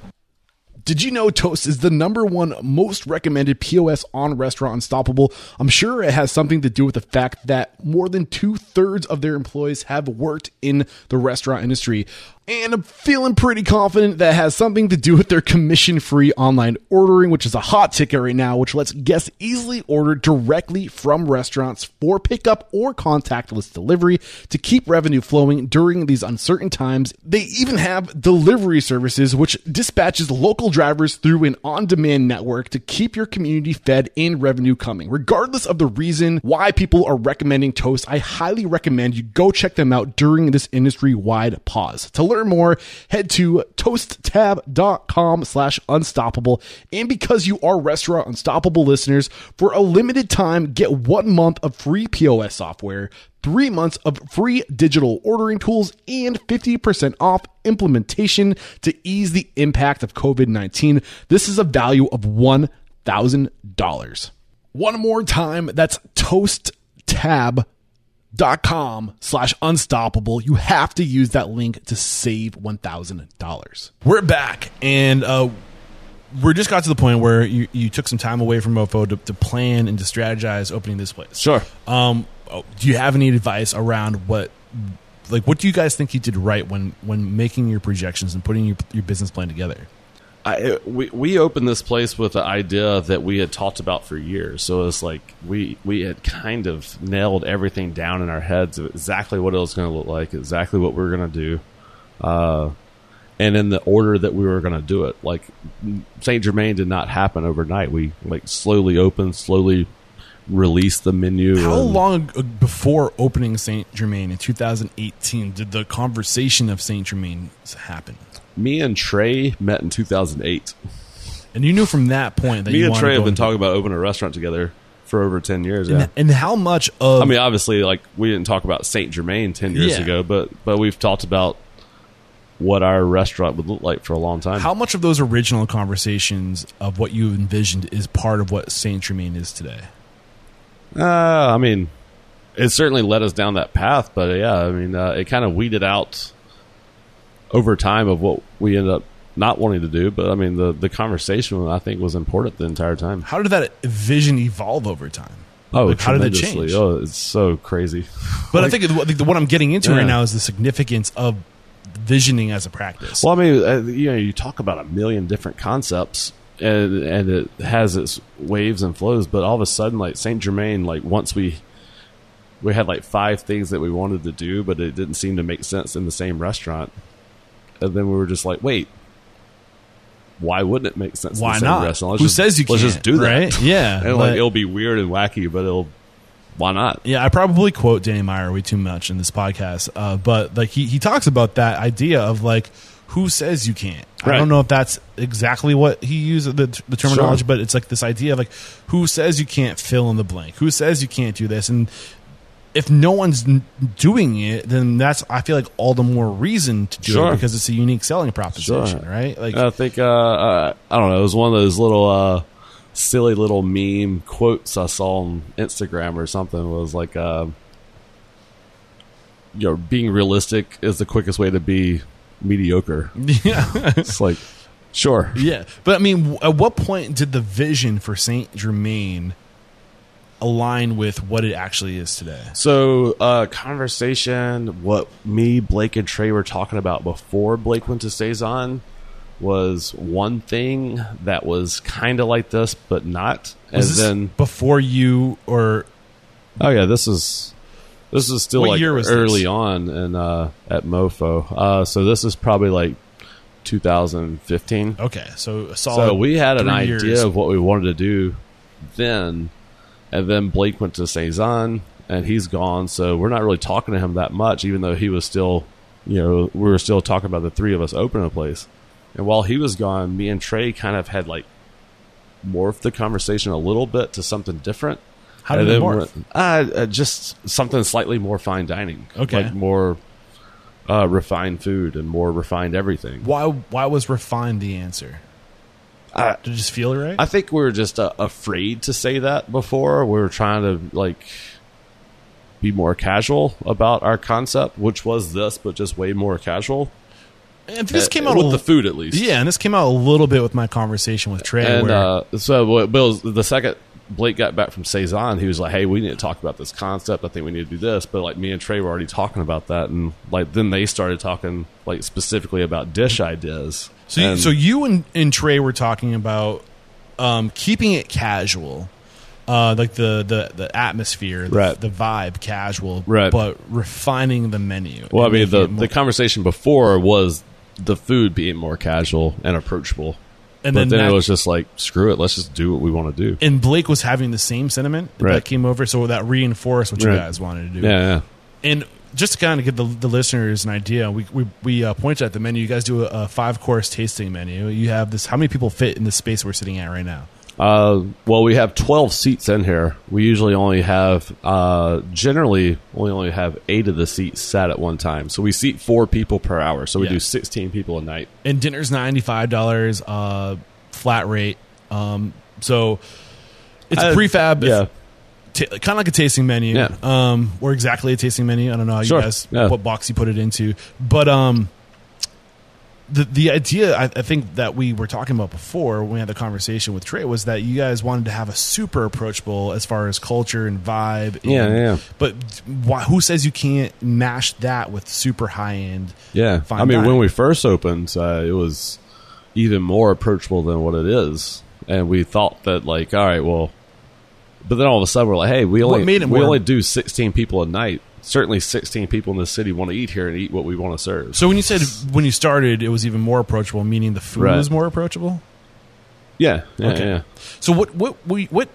Did you know Toast is the number one most recommended POS on Restaurant Unstoppable? I'm sure it has something to do with the fact that more than two thirds of their employees have worked in the restaurant industry. And I'm feeling pretty confident that has something to do with their commission free online ordering, which is a hot ticket right now, which lets guests easily order directly from restaurants for pickup or contactless delivery to keep revenue flowing during these uncertain times. They even have delivery services, which dispatches local drivers through an on demand network to keep your community fed and revenue coming. Regardless of the reason why people are recommending Toast, I highly recommend you go check them out during this industry wide pause. To learn more, head to toasttab.com slash unstoppable. And because you are Restaurant Unstoppable listeners, for a limited time, get one month of free POS software, three months of free digital ordering tools, and 50% off implementation to ease the impact of COVID 19. This is a value of $1,000. One more time, that's toasttab.com slash unstoppable. You have to use that link to save $1,000. We're back and, uh, we just got to the point where you, you took some time away from MoPho to, to plan and to strategize opening this place. Sure. Um, oh, do you have any advice around what, like, what do you guys think you did right when when making your projections and putting your, your business plan together? I, we we opened this place with the idea that we had talked about for years. So it's like we we had kind of nailed everything down in our heads of exactly what it was going to look like, exactly what we were going to do, uh, and in the order that we were going to do it. Like Saint Germain did not happen overnight. We like slowly opened, slowly released the menu. How and- long before opening Saint Germain in 2018 did the conversation of Saint Germain happen? Me and Trey met in 2008. And you knew from that point that Me you and wanted Trey to have go been into- talking about opening a restaurant together for over 10 years. Yeah. And, and how much of I mean, obviously, like we didn't talk about Saint Germain ten years Yeah. ago, but but we've talked about what our restaurant would look like for a long time. how much of those original conversations of what you envisioned is part of what Saint Germain is today? uh, I mean, it certainly led us down that path, but yeah, I mean, uh, it kind of weeded out over time of what we ended up not wanting to do. But I mean, the the conversation I think was important the entire time. How did that vision evolve over time? Oh, Like, how did it change? Oh, it's so crazy. But I think the- I think the- what I'm getting into right now is the significance of visioning as a practice. Well, I mean, uh, you know, you talk about a million different concepts, and and it has its waves and flows. But all of a sudden, like Saint Germain, like once we we had like five things that we wanted to do, but it didn't seem to make sense in the same restaurant. And then we were just like, wait, why wouldn't it make sense? Why not? Restaurant? Let's Who just- says you Let's can't? just do that, right? Yeah, and but- like it'll be weird and wacky, but it'll why not? Yeah, I probably quote Danny Meyer way too much in this podcast, uh, but like he, he talks about that idea of like who says you can't. I don't know if that's exactly what he used the, the terminology, Sure. but it's like this idea of like who says you can't fill in the blank, who says you can't do this, and if no one's doing it, then that's I feel like all the more reason to do Sure. it because it's a unique selling proposition, Sure. right? Like I think uh, uh, I don't know. It was one of those little uh, silly little meme quotes I saw on Instagram or something. Was like, uh, you know, being realistic is the quickest way to be mediocre. yeah. It's like, sure, Yeah, but I mean, w- at what point did the vision for Saint Germain align with what it actually is today? So, uh, conversation, what me, Blake, and Trey were talking about before Blake went to Saison was one thing that was kind of like this, but not. And Was this then, before you or oh yeah, this is this is still like year was early this? on and uh, at MoPho. Uh, so this is probably like 2015. okay, so So we had an idea years. of what we wanted to do then, and then Blake went to Saison, and he's gone. So we're not really talking to him that much, even though he was still, you know, we were still talking about the three of us opening a place. And while he was gone, me and Trey kind of had like morphed the conversation a little bit to something different. How did it morph? Uh, uh, just something slightly more fine dining. Okay. like more uh, refined food and more refined everything. Why why was refined the answer? Uh, Did it just feel right? I think we were just uh, afraid to say that before. We were trying to like be more casual about our concept, which was this, but just way more casual. and this Uh, came out with a, the food, at least. Yeah, and this came out a little bit with my conversation with Trey. And where, uh, so, Bill's the second Blake got back from Saison, he was like, "Hey, we need to talk about this concept. I think we need to do this." But like me and Trey were already talking about that, and like then they started talking like specifically about dish ideas. So you, And- so you and, and Trey were talking about um, keeping it casual. Uh, like the, the, the atmosphere, the, Right. the vibe, casual, Right. but refining the menu. Well, I mean, the, the conversation before was the food being more casual and approachable. and but then, that- it was just like, screw it, let's just do what we want to do. and Blake was having the same sentiment that came over, so that reinforced what you Right. guys wanted to do. Yeah, yeah. And just to kind of give the, the listeners an idea, we we, we uh, pointed at the menu. You guys do a, a five course tasting menu. You have this. How many people fit in the space we're sitting at right now? Uh, well, we have 12 seats in here. We usually only have, uh, generally, we only have eight of the seats sat at one time. So we seat four people per hour. So we Yeah. do 16 people a night. And dinner's ninety five dollars, uh, flat rate. Um, so it's Uh, prix fixe. yeah. T- kind of like a tasting menu, Yeah. um, or exactly a tasting menu. I don't know how Sure. you guys Yeah. what box you put it into, but um, the the idea I, I think that we were talking about before when we had the conversation with Trey was that you guys wanted to have a super approachable as far as culture and vibe. Yeah, and- yeah. But why, who says you can't mash that with super high end? Yeah. Fine I mean, dining. when we first opened, uh, it was, even more approachable than what it is. And we thought that like, all right, well, but then all of a sudden we're like, hey, we only we only do sixteen people a night. Certainly, sixteen people in the city want to eat here and eat what we want to serve. So when you said when you started, it was even more approachable, meaning the food Right. was more approachable. yeah, yeah, Okay. yeah. So what what what what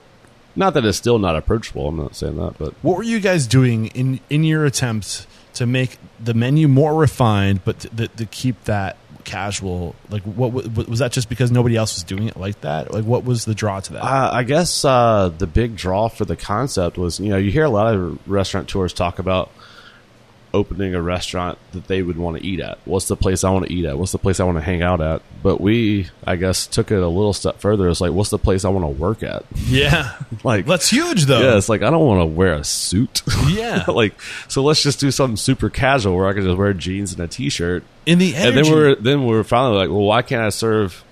Not that it's still not approachable. I'm not saying that, but what were you guys doing in in your attempts to make the menu more refined, but to, to, to keep that casual? Like, what was that? Just because nobody else was doing it like that? Like, what was the draw to that? Uh, I guess uh, the big draw for the concept was, you know, you hear a lot of restaurateurs talk about opening a restaurant that they would want to eat at. What's the place I want to eat at? What's the place I want to hang out at? But we, I guess, took it a little step further. It's like, what's the place I want to work at? yeah, Like, that's huge though. yeah, it's like I don't want to wear a suit. Yeah. like, so let's just do something super casual where I can just wear jeans and a t-shirt. In the And then we're then we're finally like, well, why can't I serve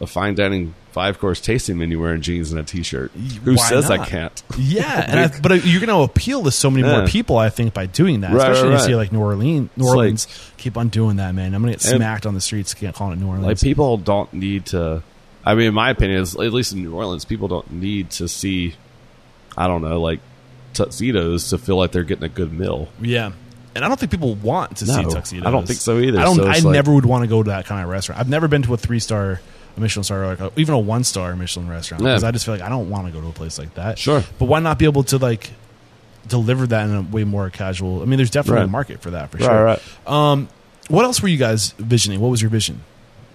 a fine dining five course tasting menu wearing jeans and a t-shirt? Who Why says I can't? Yeah, and I, but you're going to appeal to so many more people, I think, by doing that. Right, Especially right, if you see like New Orleans. New It's like- Orleans, keep on doing that, man. I'm going to get smacked on the streets can't calling it New Orleans. Like people don't need to. I mean, in my opinion, is at least in New Orleans, people don't need to see. I don't know, like tuxedos to feel like they're getting a good meal. yeah, and I don't think people want to see tuxedos. I don't think so either. I don't. So I like- never would want to go to that kind of restaurant. I've never been to a three star. A Michelin star, or like a, even a one star Michelin restaurant, Yeah. because I just feel like I don't want to go to a place like that. Sure. but why not be able to like deliver that in a way more casual? I mean, there's definitely Right. a market for that for Right, sure. right. Um, what else were you guys visioning? What was your vision?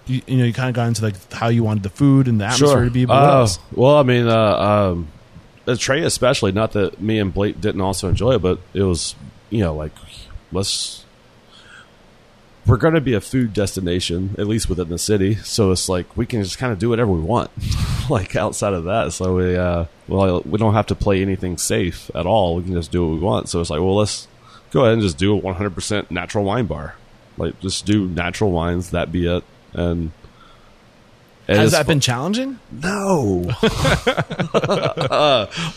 You, you know, you kind of got into like how you wanted the food and the atmosphere to be. But what Uh, else? well, I mean, uh, um, the Trey especially. Not that me and Blake didn't also enjoy it, but it was you know like let's. We're going to be a food destination, at least within the city. So it's like we can just kind of do whatever we want, like outside of that. So we, uh, well, we don't have to play anything safe at all. We can just do what we want. So it's like, well, let's go ahead and just do a 100% natural wine bar. Like, just do natural wines. That be it. And, and Has that been challenging? no.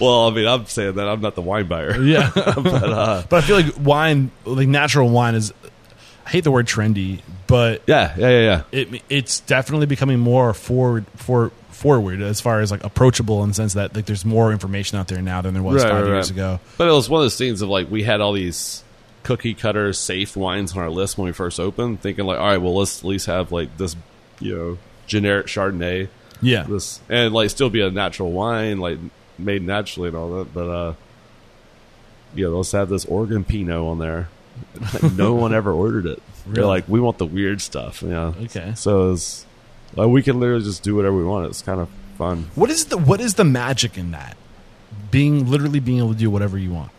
well, I mean, I'm saying that I'm not the wine buyer. Yeah, but uh, but I feel like wine, like natural wine, is. I hate the word trendy, but yeah, yeah, yeah, yeah. it it's definitely becoming more forward for forward as far as like approachable in the sense that like there's more information out there now than there was Right, five right, years right. ago. But it was one of those things of like we had all these cookie cutter safe wines on our list when we first opened, thinking like, all right, well, let's at least have like this, you know, generic Chardonnay, Yeah, this, and like still be a natural wine, like made naturally and all that. But uh, yeah, let's have this Oregon Pinot on there. Like, no one ever ordered it. Really? They're like, we want the weird stuff. Yeah. Okay. So it's like we can literally just do whatever we want. It's kind of fun. what is the what is the magic in that? Being literally being able to do whatever you want.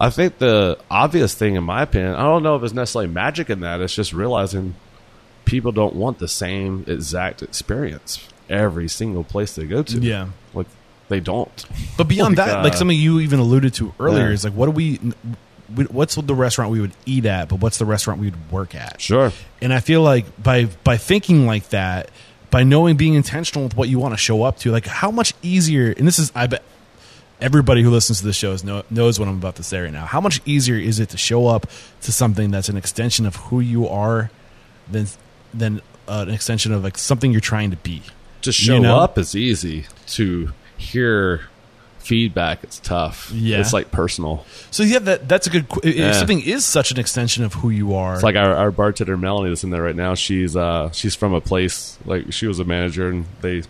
I think the obvious thing, in my opinion, I don't know if it's necessarily magic in that. It's just realizing people don't want the same exact experience every single place they go to. Yeah. like they don't. But beyond Like, that, like uh, something you even alluded to earlier Yeah. is like, what do we? What's the restaurant we would eat at? But what's the restaurant we would work at? Sure. And I feel like by by thinking like that, by knowing being intentional with what you want to show up to, like how much easier. And this is, I bet everybody who listens to the shows know, knows what I'm about to say right now. How much easier is it to show up to something that's an extension of who you are, than than uh, an extension of like something you're trying to be. To show know? up is easy. To hear feedback, it's tough. Yeah. it's like personal. So yeah, that that's a good. If Yeah. something is such an extension of who you are, It's like our, our bartender Melanie that's in there right now. She's uh she's from a place like she was a manager and they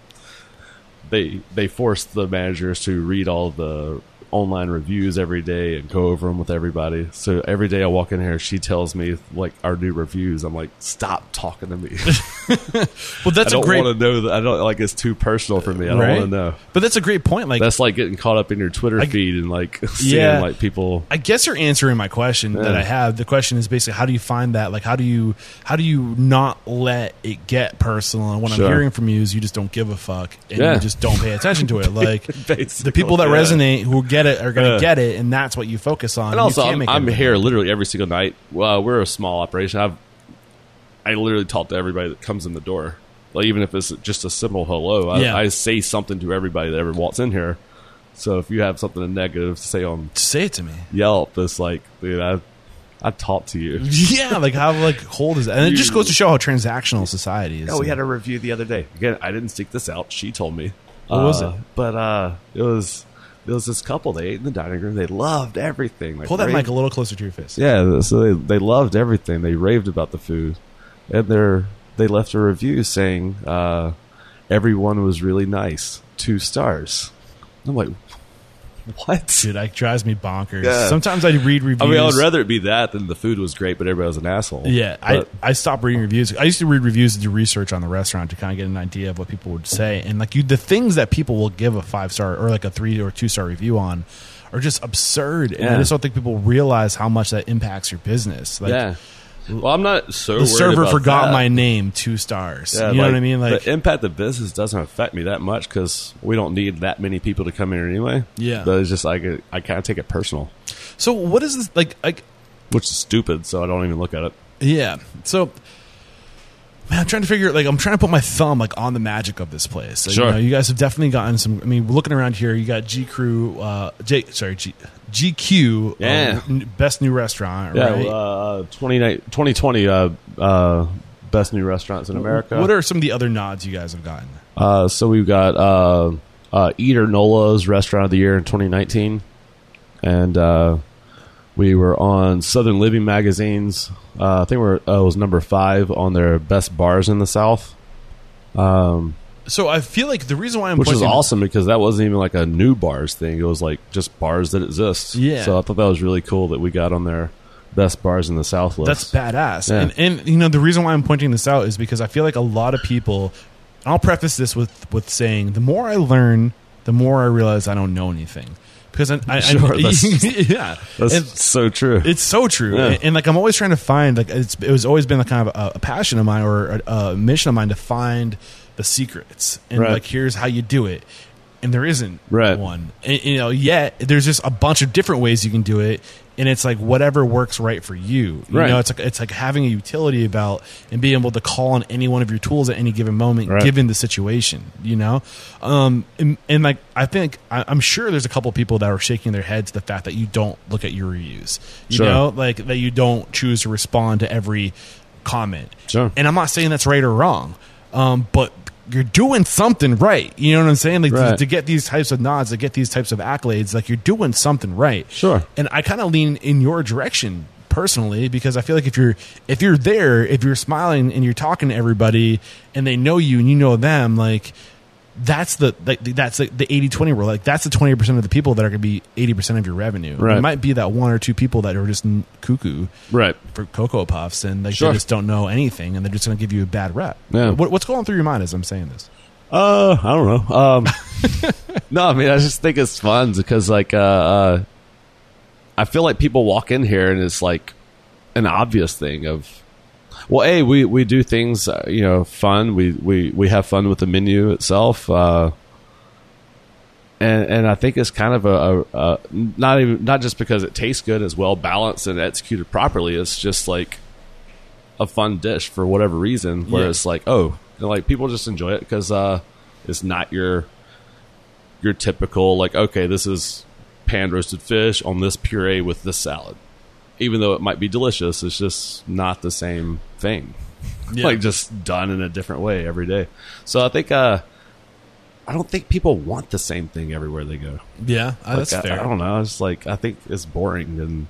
they they forced the managers to read all the online reviews every day and go over them with everybody. So every day I walk in here, she tells me like our new reviews. I'm like, stop talking to me. well, that's I a don't great. want to know that. I don't like it's too personal for me. I don't want to know. But that's a great point. Like That's like getting caught up in your Twitter I- feed and like seeing Yeah. like people. I guess you're answering my question that I have. The question is basically how do you find that? Like how do you how do you not let it get personal? And what I'm hearing from you is you just don't give a fuck and Yeah. you just don't pay attention to it. Like the people that yeah. resonate who get it are going to Yeah. get it, and that's what you focus on. And also, I'm, I'm here literally every single night. Well, we're a small operation. I've I literally talk to everybody that comes in the door. Like even if it's just a simple hello, I, Yeah. I say something to everybody that ever walks in here. So if you have something negative to say on Say it to me. Yelp, it's like, dude, I I talk to you. Yeah, like how like cold is that? And it just goes to show how transactional society is. Oh, we had a review the other day. Again, I didn't seek this out. She told me. What was Uh, it? But uh, it was it was this couple. They ate in the dining room. They loved everything. Like Pull that raved- mic a little closer to your face. Yeah, so they they loved everything. They raved about the food, and they they left a review saying uh, everyone was really nice. Two stars. I'm like, what? Dude, that drives me bonkers. Yeah. Sometimes I read reviews. I mean, I would rather it be that than the food was great, but everybody was an asshole. Yeah, I, But- I stopped reading reviews. I used to read reviews and do research on the restaurant to kind of get an idea of what people would say. And like you, the things that people will give a five star or like a three or two star review on are just absurd. And I just don't think people realize how much that impacts your business. Like, yeah. Well, I'm not so. The server forgot that. my name, two stars. Yeah, you know like, what I mean? Like, the impact of business doesn't affect me that much because we don't need that many people to come in anyway. Yeah. but it's just like I kind of take it personal, so what is this like? Like, which is stupid. So I don't even look at it. Yeah. So, man, I'm trying to figure. Like, I'm trying to put my thumb like on the magic of this place. Like, Sure. You, know, you guys have definitely gotten some. I mean, looking around here, you got G Crew, uh, J, sorry, G, GQ, uh, Yeah. n- best new restaurant. Yeah, right. uh, 20, 2020 uh, uh, best new restaurants in America. What are some of the other nods you guys have gotten? uh, so we've got uh, uh, Eater Nola's Restaurant of the Year in 2019, and uh, we were on Southern Living magazine's. Uh, I think we're uh, was number five on their best bars in the South. Um, So I feel like the reason why I'm which is awesome because that wasn't even like a new bars thing. It was like just bars that exist. Yeah. So I thought that was really cool that we got on their best bars in the South list. That's badass. Yeah. And, and you know the reason why I'm pointing this out is because I feel like a lot of people. I'll preface this with with saying the more I learn, the more I realize I don't know anything. Because I, I, Sure, I that's- yeah, That's And so true. it's so true. Yeah. And, and, like I'm always trying to find like it's it was always been like kind of a, a passion of mine or a, a mission of mine to find the secrets and Right. like here's how you do it. And there isn't Right. one. And, you know, yet there's just a bunch of different ways you can do it, and it's like whatever works right for you. You Right. know, it's like it's like having a utility belt and being able to call on any one of your tools at any given moment, Right. given the situation. You know, um, and, and like I think I, I'm sure there's a couple people that are shaking their heads the fact that you don't look at your reviews. You Sure. know, like that you don't choose to respond to every comment. Sure. And I'm not saying that's right or wrong, um, but you're doing something right. You know what I'm saying? Like to, to get these types of nods, to get these types of accolades, like you're doing something right. Sure. And I kind of lean in your direction personally because I feel like if you're if you're there, if you're smiling and you're talking to everybody and they know you and you know them, like that's the like that's the, the 80-20 rule. Like that's the 20% of the people that are going to be 80% of your revenue. Right. It might be that one or two people that are just cuckoo right. for Cocoa Puffs and like Sure. they just don't know anything and they're just going to give you a bad rep. Yeah. What, what's going through your mind as I'm saying this? Uh, I don't know. Um, no, I mean, I just think it's fun because, like, uh, uh, I feel like people walk in here and it's like an obvious thing of, well, a we we do things, uh, you know, fun. We we we have fun with the menu itself. Uh, and and I think it's kind of a, a, a not even not just because it tastes good, it's well balanced and executed properly. It's just like a fun dish for whatever reason. Where Yeah. it's like, oh, you know, like people just enjoy it because uh, it's not your your typical like, okay, this is pan roasted fish on this puree with this salad. Even though it might be delicious, it's just not the same thing. Yeah. like just done in a different way every day. So I think uh, I don't think people want the same thing everywhere they go. Yeah, uh, that's I- fair. I, don't know. It's like I think it's boring, and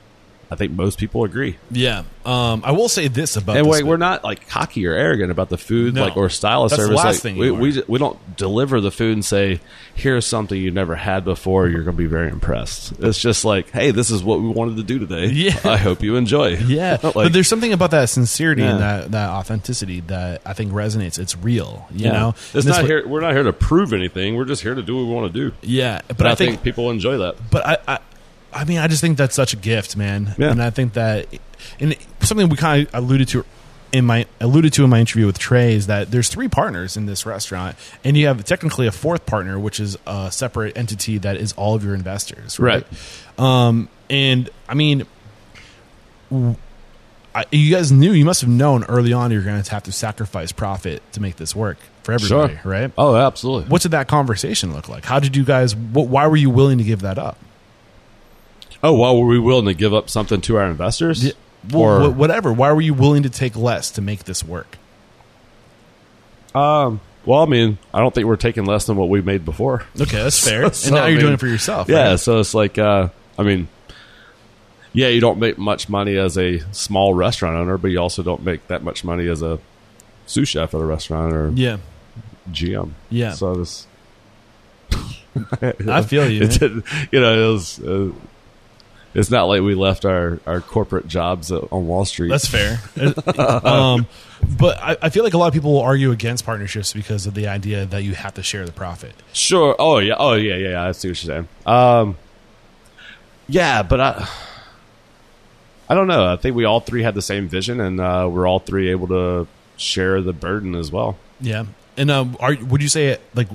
I think most people agree. yeah, um, I will say this about And this wait, we're not like cocky or arrogant about the food, No. like or style of That's the service. last like, thing we we, we don't deliver the food and say, "Here's something you've never had before. You're going to be very impressed." It's just like, "Hey, this is what we wanted to do today. Yeah. I hope you enjoy." Yeah, Like, but there's something about that sincerity and that, that authenticity that I think resonates. It's real, you yeah. know. it's And not here. We're not here to prove anything. We're just here to do what we want to do. Yeah, but But I, I, think, think, people enjoy that. but I, I, I mean, I just think that's such a gift, man. Yeah. And I think that, and something we kind of alluded to in my alluded to in my interview with Trey is that there's three partners in this restaurant, and you have technically a fourth partner, which is a separate entity that is all of your investors, right? Um, and I mean. w- I, you guys knew you must have known early on you're going to have to sacrifice profit to make this work for everybody, Sure. right? Oh, absolutely. What did that conversation look like? How did you guys? What, why were you willing to give that up? Oh, well, were we willing to give up something to our investors? Yeah. Well, Or- wh- whatever. Why were you willing to take less to make this work? Um, well, I mean, I don't think we're taking less than what we made before. Okay, that's fair. So, and now I you're mean, doing it for yourself. Yeah, right? so it's like, uh, I mean, yeah, you don't make much money as a small restaurant owner, but you also don't make that much money as a sous chef at a restaurant or yeah. GM. Yeah. So this, I feel you. it you know, it was. Uh, it's not like we left our, our corporate jobs on Wall Street. That's fair. um, but I, I feel like a lot of people will argue against partnerships because of the idea that you have to share the profit. Sure. Oh yeah. Oh yeah. Yeah. yeah. I see what you're saying. Um. Yeah, but I. I don't know. I think we all three had the same vision, and uh, we're all three able to share the burden as well. Yeah. And um, are would you say it like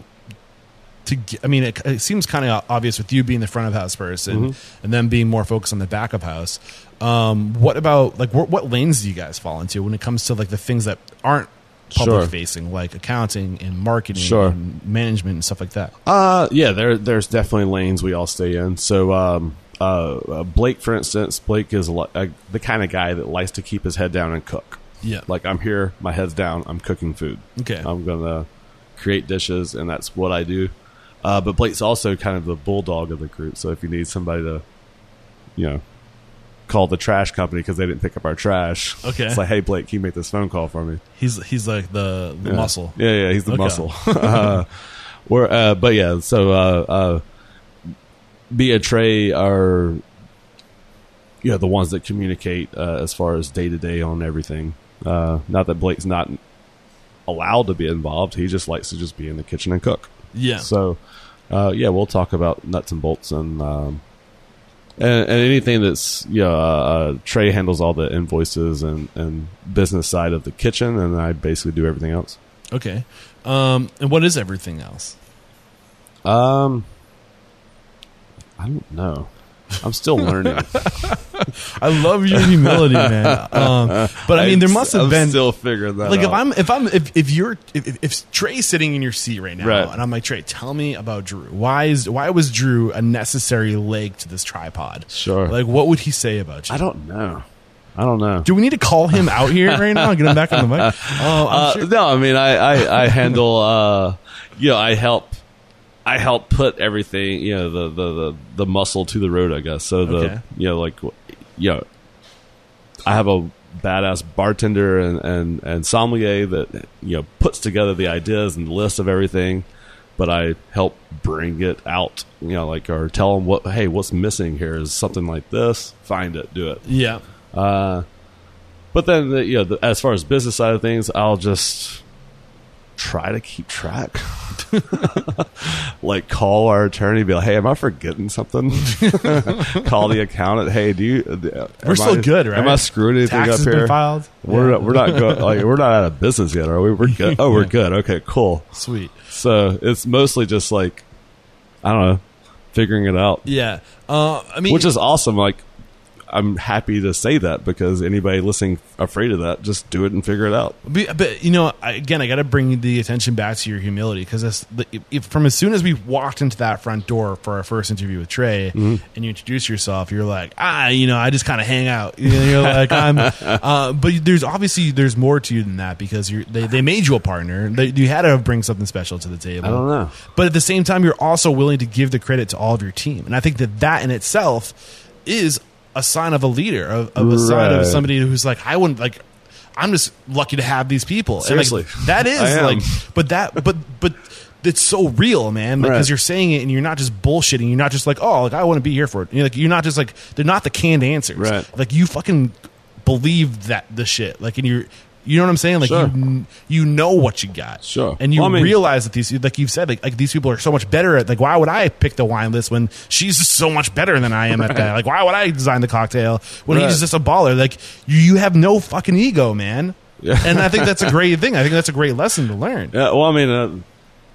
to? I mean, it, it seems kind of obvious with you being the front of house person Mm-hmm. and then being more focused on the back of house. Um, what about like what, what lanes do you guys fall into when it comes to like the things that aren't public Sure. facing, like accounting and marketing, Sure. and management and stuff like that? Uh, yeah. There, there's definitely lanes we all stay in. So, um, uh, uh, Blake, for instance, Blake is li- uh, the kind of guy that likes to keep his head down and cook. Yeah. Like I'm here, my head's down, I'm cooking food. Okay. I'm gonna create dishes, and that's what I do. Uh, but Blake's also kind of the bulldog of the group. So if you need somebody to, you know, call the trash company because they didn't pick up our trash, Okay. it's like, hey Blake, can you make this phone call for me? He's he's like the, the Yeah. muscle. Yeah, yeah, he's the Okay. muscle. uh, we're, uh, but yeah, so uh, uh, Bia Trey are you know the ones that communicate uh, as far as day to day on everything. Uh, not that Blake's not allowed to be involved; he just likes to just be in the kitchen and cook. Yeah. So, uh, yeah, we'll talk about nuts and bolts and um, and, and anything that's yeah. Uh, uh, Trey handles all the invoices and and business side of the kitchen, and I basically do everything else. Okay. Um, and what is everything else? Um, I don't know. I'm still learning. I love your humility, man. Um, but I mean, there must have I'm been still figuring that. like if. I'm if I'm if, if you're if, if- if Trey's sitting in your seat right now, Right. and I'm like Trey, tell me about Drew. Why is why was Drew a necessary leg to this tripod? Sure. Like, what would he say about you? I don't know. I don't know. Do we need to call him out here right now and get him back on the mic? Oh, I'm Uh, sure- No, I mean I I, I handle. Uh, you know, I help. I help put everything. You know, the the the, the muscle to the road. I guess. So the Okay. you know like you know, I have a badass bartender and, and, and sommelier that you know puts together the ideas and the list of everything, but I help bring it out. You know, like or tell them what hey, what's missing here is something like this. Find it, do it. yeah. Uh, but then, the, you know, the, as far as business side of things, I'll just try to keep track. like call our attorney, be like, "Hey, am I forgetting something?" call the accountant. Hey, do you? uh, We're still I- good, right? Am I screwing anything Taxes up been here? filed. We're Yeah. we're not go- like we're not out of business yet, are we? We're good. Oh, we're Yeah. good. Okay, cool. Sweet. So it's mostly just like I don't know, figuring it out, Yeah. Uh, I mean, which is awesome. Like I'm happy to say that because anybody listening afraid of that, just do it and figure it out. But, but you know, I, again, I got to bring the attention back to your humility because if, from as soon as we walked into that front door for our first interview with Trey, Mm-hmm. and you introduce yourself, you're like, ah, you know, I just kind of hang out. You know, you're like, I'm. Uh, but there's obviously there's more to you than that because you're, they they made you a partner. They, you had to bring something special to the table. I don't know. But at the same time, you're also willing to give the credit to all of your team, and I think that that in itself is a sign of a leader, of, of a sign of somebody who's like, I wouldn't like. I'm just lucky to have these people. And, like, Seriously. that is like, but that, but but it's so real, man. Because Right. you're saying it, and you're not just bullshitting. You're not just like, oh, like I want to be here for it. You're like, you're not just like they're not the canned answers. Right. Like you fucking believe that the shit. Like, and you're. You know what I'm saying? Like Sure. you, you know what you got, Sure. and you Well, I mean- realize that these, like you've said, like, like these people are so much better at. Like, why would I pick the wine list when she's so much better than I am at that? Like, why would I design the cocktail when Right. he's just a baller? Like, you, you have no fucking ego, man. Yeah. and I think that's a great thing. I think that's a great lesson to learn. Yeah, well, I mean, uh,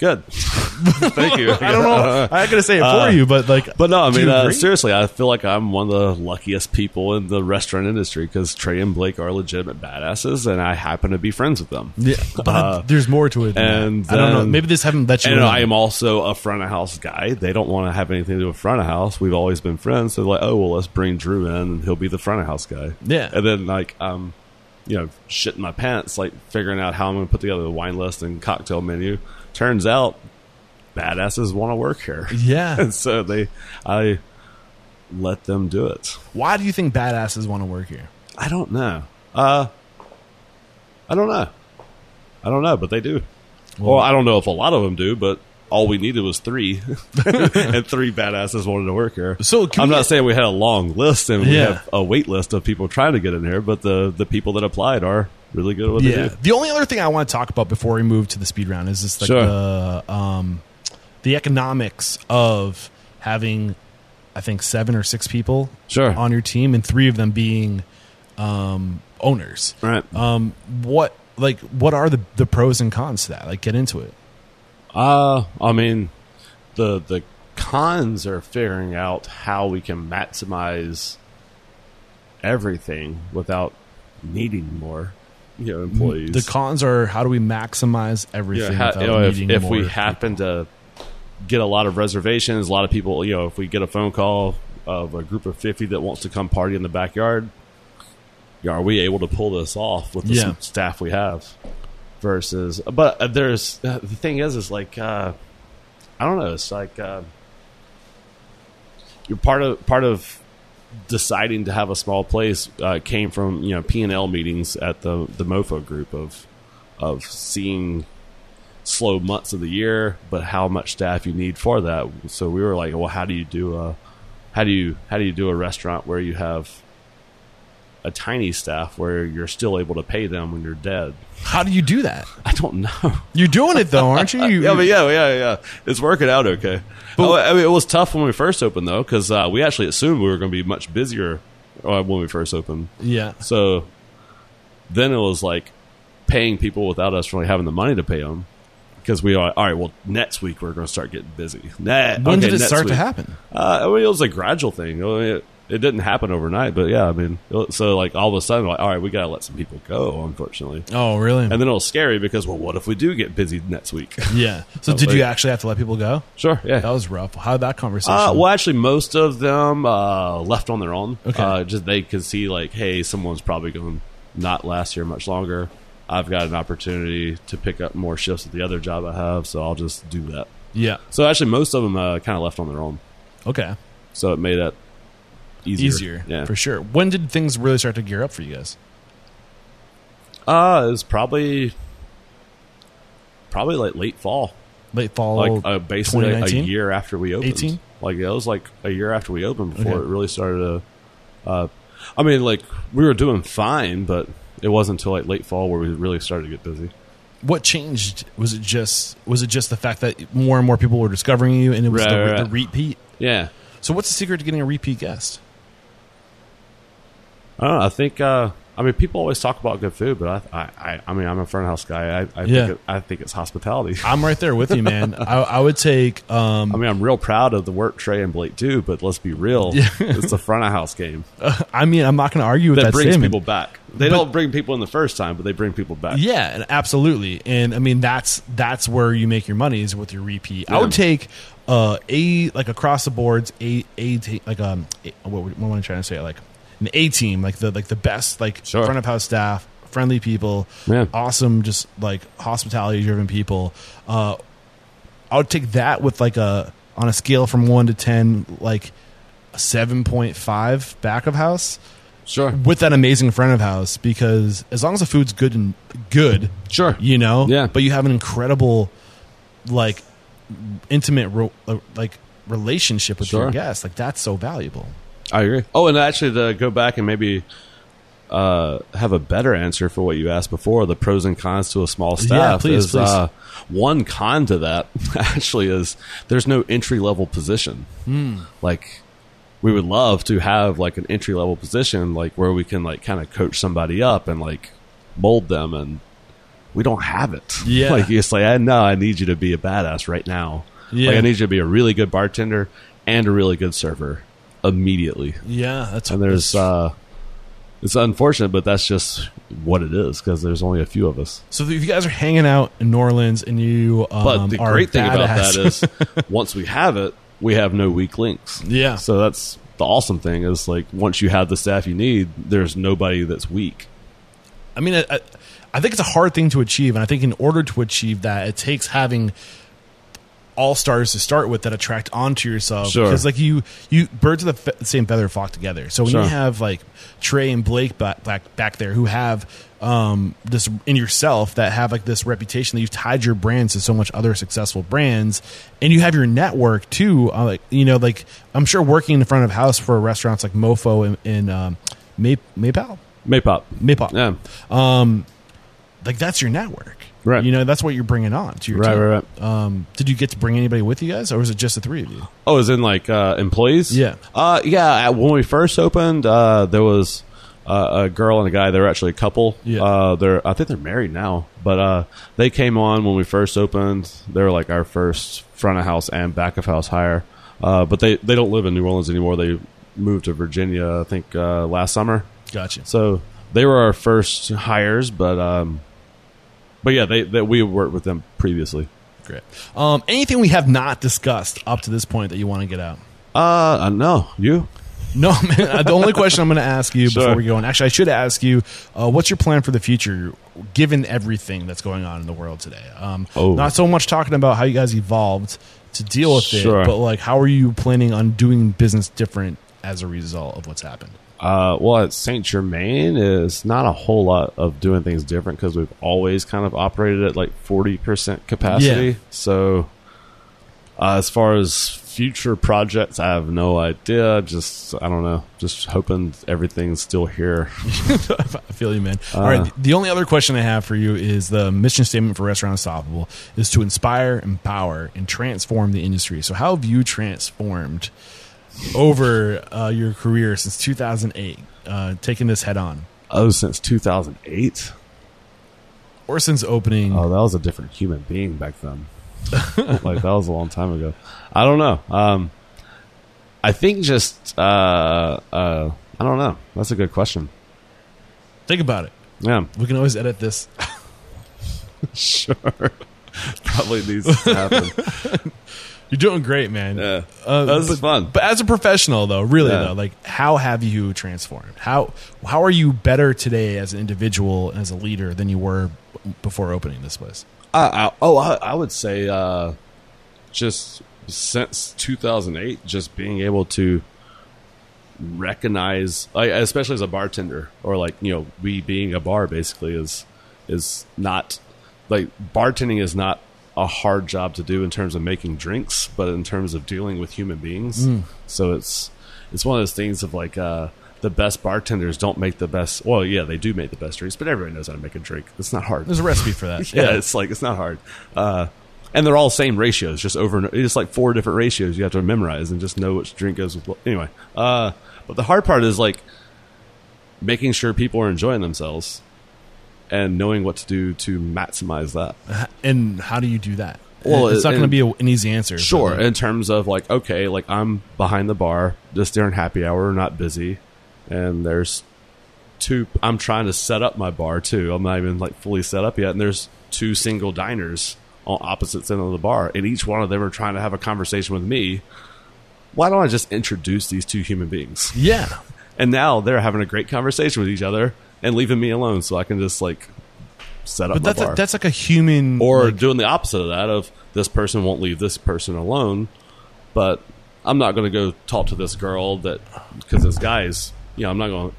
Good. Thank you. I don't know. I gotta say it for Uh, you, but like, But no, I mean, uh, seriously, I feel like I'm one of the luckiest people in the restaurant industry because Trey and Blake are legitimate badasses, and I happen to be friends with them. yeah, but Uh, there's more to it. And that. I don't know. Maybe this haven't let you. And in. I am also a front of house guy. They don't want to have anything to do with front of house. We've always been friends. So like, oh well, let's bring Drew in, and he'll be the front of house guy. Yeah. And then like, um, you know, shitting my pants, like figuring out how I'm going to put together the wine list and cocktail menu. Turns out, badasses want to work here. Yeah. and so they, I let them do it. Why do you think badasses want to work here? I don't know. Uh, I don't know. I don't know, but they do. Well, I don't know if a lot of them do, but all we needed was three, and three badasses wanted to work here. So, I'm not get- saying we had a long list and we Yeah. have a wait list of people trying to get in here, but the the people that applied are really good at what Yeah. they do. The only other thing I want to talk about before we move to the speed round is just like Sure. the um, the economics of having, I think seven or six people Sure. on your team, and three of them being um, owners. Right. Um, what like what are the the pros and cons to that? Like, get into it. Uh, I mean, the the cons are figuring out how we can maximize everything without needing more, you know, employees. The cons are how do we maximize everything Yeah, ha- without you know, if, if more we people? happen to get a lot of reservations, a lot of people, you know, if we get a phone call of a group of 50 that wants to come party in the backyard, you know, are we able to pull this off with the Yeah. staff we have? Versus, but uh, there's uh, the thing is, is like, uh, I don't know, it's like, uh, you're part of, part of, deciding to have a small place uh, came from you know P and L meetings at the the MoPho group of of seeing slow months of the year, but how much staff you need for that. So we were like, well, how do you do a how do you how do you do a restaurant where you have a tiny staff where you're still able to pay them when you're dead? how do you do that? I don't know. You're doing it though, aren't you? you yeah, but yeah, yeah, yeah. It's working out okay. Oh, I mean, it was tough when we first opened though, because uh, we actually assumed we were going to be much busier uh, when we first opened. yeah. So then it was like paying people without us really having the money to pay them. Because we are all right. Well, next week we're going to start getting busy. Nah, When okay, did it start to happen? Uh, I mean, it was a gradual thing. I mean, it, it didn't happen overnight, but yeah, I mean, so like all of a sudden, like, all right, we got to let some people go. Unfortunately, Oh, really? and then it was scary because, well, what if we do get busy next week? yeah. So did you actually have to let people go? sure, yeah. That was rough. How did that conversation? Uh, well, actually, most of them uh, left on their own. Okay. Uh, just they could see like, hey, someone's probably going to not last here much longer. I've got an opportunity to pick up more shifts at the other job I have, so I'll just do that. yeah. So actually, most of them uh, kind of left on their own, Okay. so it made it easier. Easier. yeah. For sure. When did things really start to gear up for you guys? Uh, it was probably probably like late fall, Late fall. like uh, basically a year after we opened. 18? Like it was like a year after we opened before Okay. it really started to. Uh, I mean, like we were doing fine, but it wasn't until like late fall where we really started to get busy. what changed? Was it just was it just the fact that more and more people were discovering you, and it was Right, the, right, the repeat? Yeah, So what's the secret to getting a repeat guest? I don't know. I think. Uh, I mean, people always talk about good food, but I, I, I, mean, I'm a front house guy. I, I Yeah. think, it, I think it's hospitality. I'm right there with you, man. I, I would take. Um, I mean, I'm real proud of the work Trey and Blake do, but let's be real, Yeah. it's the front of house game I mean, I'm not going to argue with that that, brings statement. people back. They But- don't bring people in the first time, but they bring people back. Yeah, absolutely. And I mean that's that's where you make your money is with your repeat. I would take uh a like across the boards a a like um a, what, what am I trying to say like an A team like the like the best like Sure. front of house staff, friendly people, Yeah. awesome just like hospitality driven people. Uh I would take that with like a on a scale from 1 to 10 like a 7.5 back of house Sure, with that amazing front of house because as long as the food's good and good, sure. you know, Yeah. but you have an incredible, like, intimate, ro- uh, like relationship with your guests. Like that's so valuable. I agree. Oh, and actually, to go back and maybe uh, have a better answer for what you asked before, the pros and cons to a small staff. please, is, please. Uh, one con to that actually is there's no entry level position. Like we would love to have like an entry level position, like where we can like kind of coach somebody up and like mold them and we don't have it. Yeah. like it's like I know I need you to be a badass right now. Yeah. Like I need you to be a really good bartender and a really good server immediately. Yeah, that's And there's uh it's unfortunate, but that's just what it is because there's only a few of us. so if you guys are hanging out in New Orleans and you um, But the great thing about that is once we have it, we have no weak links. Yeah. So that's the awesome thing is like once you have the staff you need, there's nobody that's weak. I mean, I- I think it's a hard thing to achieve, and I think in order to achieve that, it takes having all stars to start with that attract onto yourself. Sure. Because like you, you birds of the fe- same feather flock together. So when Sure. you have like Trey and Blake back back, back there who have um, this in yourself that have like this reputation that you've tied your brands to so much other successful brands, and you have your network too. Uh, like you know, like I'm sure working in the front of house for restaurants like MoPho and, and um, May Maypal. Maypop. Maypop Yeah. Um, like that's your network, Right. You know, that's what you're bringing on to your Right, team. right, right. Um, did you get to bring anybody with you guys, or was it just the three of you? Oh, as in like uh, employees? Yeah. Uh, yeah. at- When we first opened, uh, there was uh, a girl and a guy. They were actually a couple. Yeah. Uh, they're I think they're married now, but uh, they came on when we first opened. They were like our first front of house and back of house hire. Uh, but they they don't live in New Orleans anymore. They moved to Virginia, I think, uh, last summer. Gotcha. So they were our first hires, but um, but yeah, they, they we worked with them previously. Great. Um, anything we have not discussed up to this point that you want to get out? Uh, uh no, you. No, man. The only question I'm going to ask you before Sure. we go, and actually, I should ask you, uh, what's your plan for the future, given everything that's going on in the world today? Um, Oh. Not so much talking about how you guys evolved to deal with Sure. it, but like, how are you planning on doing business different as a result of what's happened? Uh, well, at Saint Germain is not a whole lot of doing things different because we've always kind of operated at like forty percent capacity. Yeah. So, uh, as far as future projects, I have no idea. Just I don't know. Just hoping everything's still here. I feel you, man. All right. The only other question I have for you is the mission statement for Restaurant Unstoppable is to inspire, empower, and transform the industry. So, how have you transformed over uh, your career since 2008, uh, taking this head on, Oh, since two thousand eight. or since opening? Oh, that was a different human being back then. like that was a long time ago. I don't know. Um, I think just uh, uh, I don't know. That's a good question. Think about it. Yeah, We can always edit this. sure. Probably needs to happen. You're doing great, man. Yeah, Uh, that was but, fun. But as a professional, though, really Yeah. though, like how have you transformed? How how are you better today as an individual and as a leader than you were before opening this place? I, I, oh, I, I would say uh, just since 2008, just being able to recognize, like, especially as a bartender, or like you know, we being a bar basically is is not like bartending is not a hard job to do in terms of making drinks, but in terms of dealing with human beings. So it's it's one of those things of like uh, the best bartenders don't make the best. Well, yeah, they do make the best drinks, but everybody knows how to make a drink. It's not hard. There's a recipe for that. yeah, it's like it's not hard. Uh, and they're all same ratios, just over. It's like four different ratios you have to memorize and just know which drink goes with what. Anyway, uh, but the hard part is like making sure people are enjoying themselves and knowing what to do to maximize that. And how do you do that? Well, it's not going to be a, an easy answer. Sure, in terms of like, okay, like I'm behind the bar just during happy hour, not busy, and there's two. I'm trying to set up my bar too. I'm not even like fully set up yet, and there's two single diners on opposite ends of the bar, and each one of them are trying to have a conversation with me. Why don't I just introduce these two human beings? yeah. And now they're having a great conversation with each other and leaving me alone, so I can just like set up But that's bar a, that's like a human or like, doing the opposite of that of this person won't leave this person alone but i'm not going to go talk to this girl that because this guy's you know i'm not going to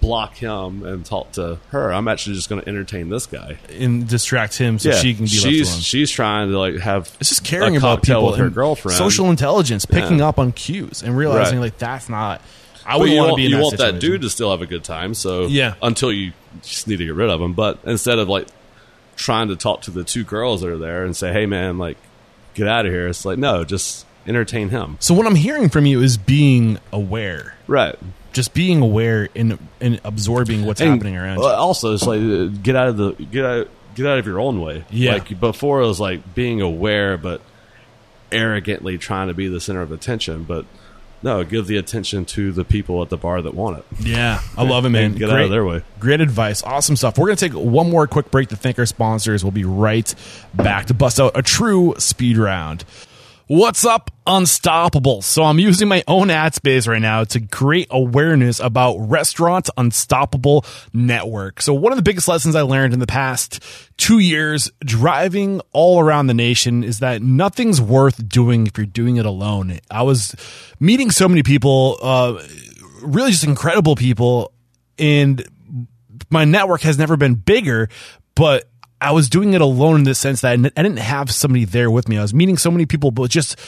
block him and talk to her i'm actually just going to entertain this guy and distract him so she can be she's left alone. she's trying to like have It's just caring about people with her girlfriend social intelligence, picking Yeah. up on cues, and realizing Right. like that's not. I wouldn't want to be in you that want that dude to still have a good time so Yeah. until you just need to get rid of him but instead of like trying to talk to the two girls that are there and say hey man like get out of here it's like no just entertain him So what I'm hearing from you is being aware, right just being aware and and absorbing what's And, happening around uh, you. Also, it's like uh, get out of the get out get out of your own way. Yeah. Like before, it was like being aware, but arrogantly trying to be the center of attention. But no, give the attention to the people at the bar that want it. Yeah, I love it, man. And get out of their way. Great advice. Awesome stuff. We're going to take one more quick break to thank our sponsors. We'll be right back to bust out a true speed round. What's up, Unstoppable? So I'm using my own ad space right now to create awareness about Restaurants Unstoppable Network. So one of the biggest lessons I learned in the past two years driving all around the nation is that nothing's worth doing if you're doing it alone. I was meeting so many people, uh, really just incredible people and my network has never been bigger, but I was doing it alone in the sense that I didn't have somebody there with me. I was meeting so many people, but just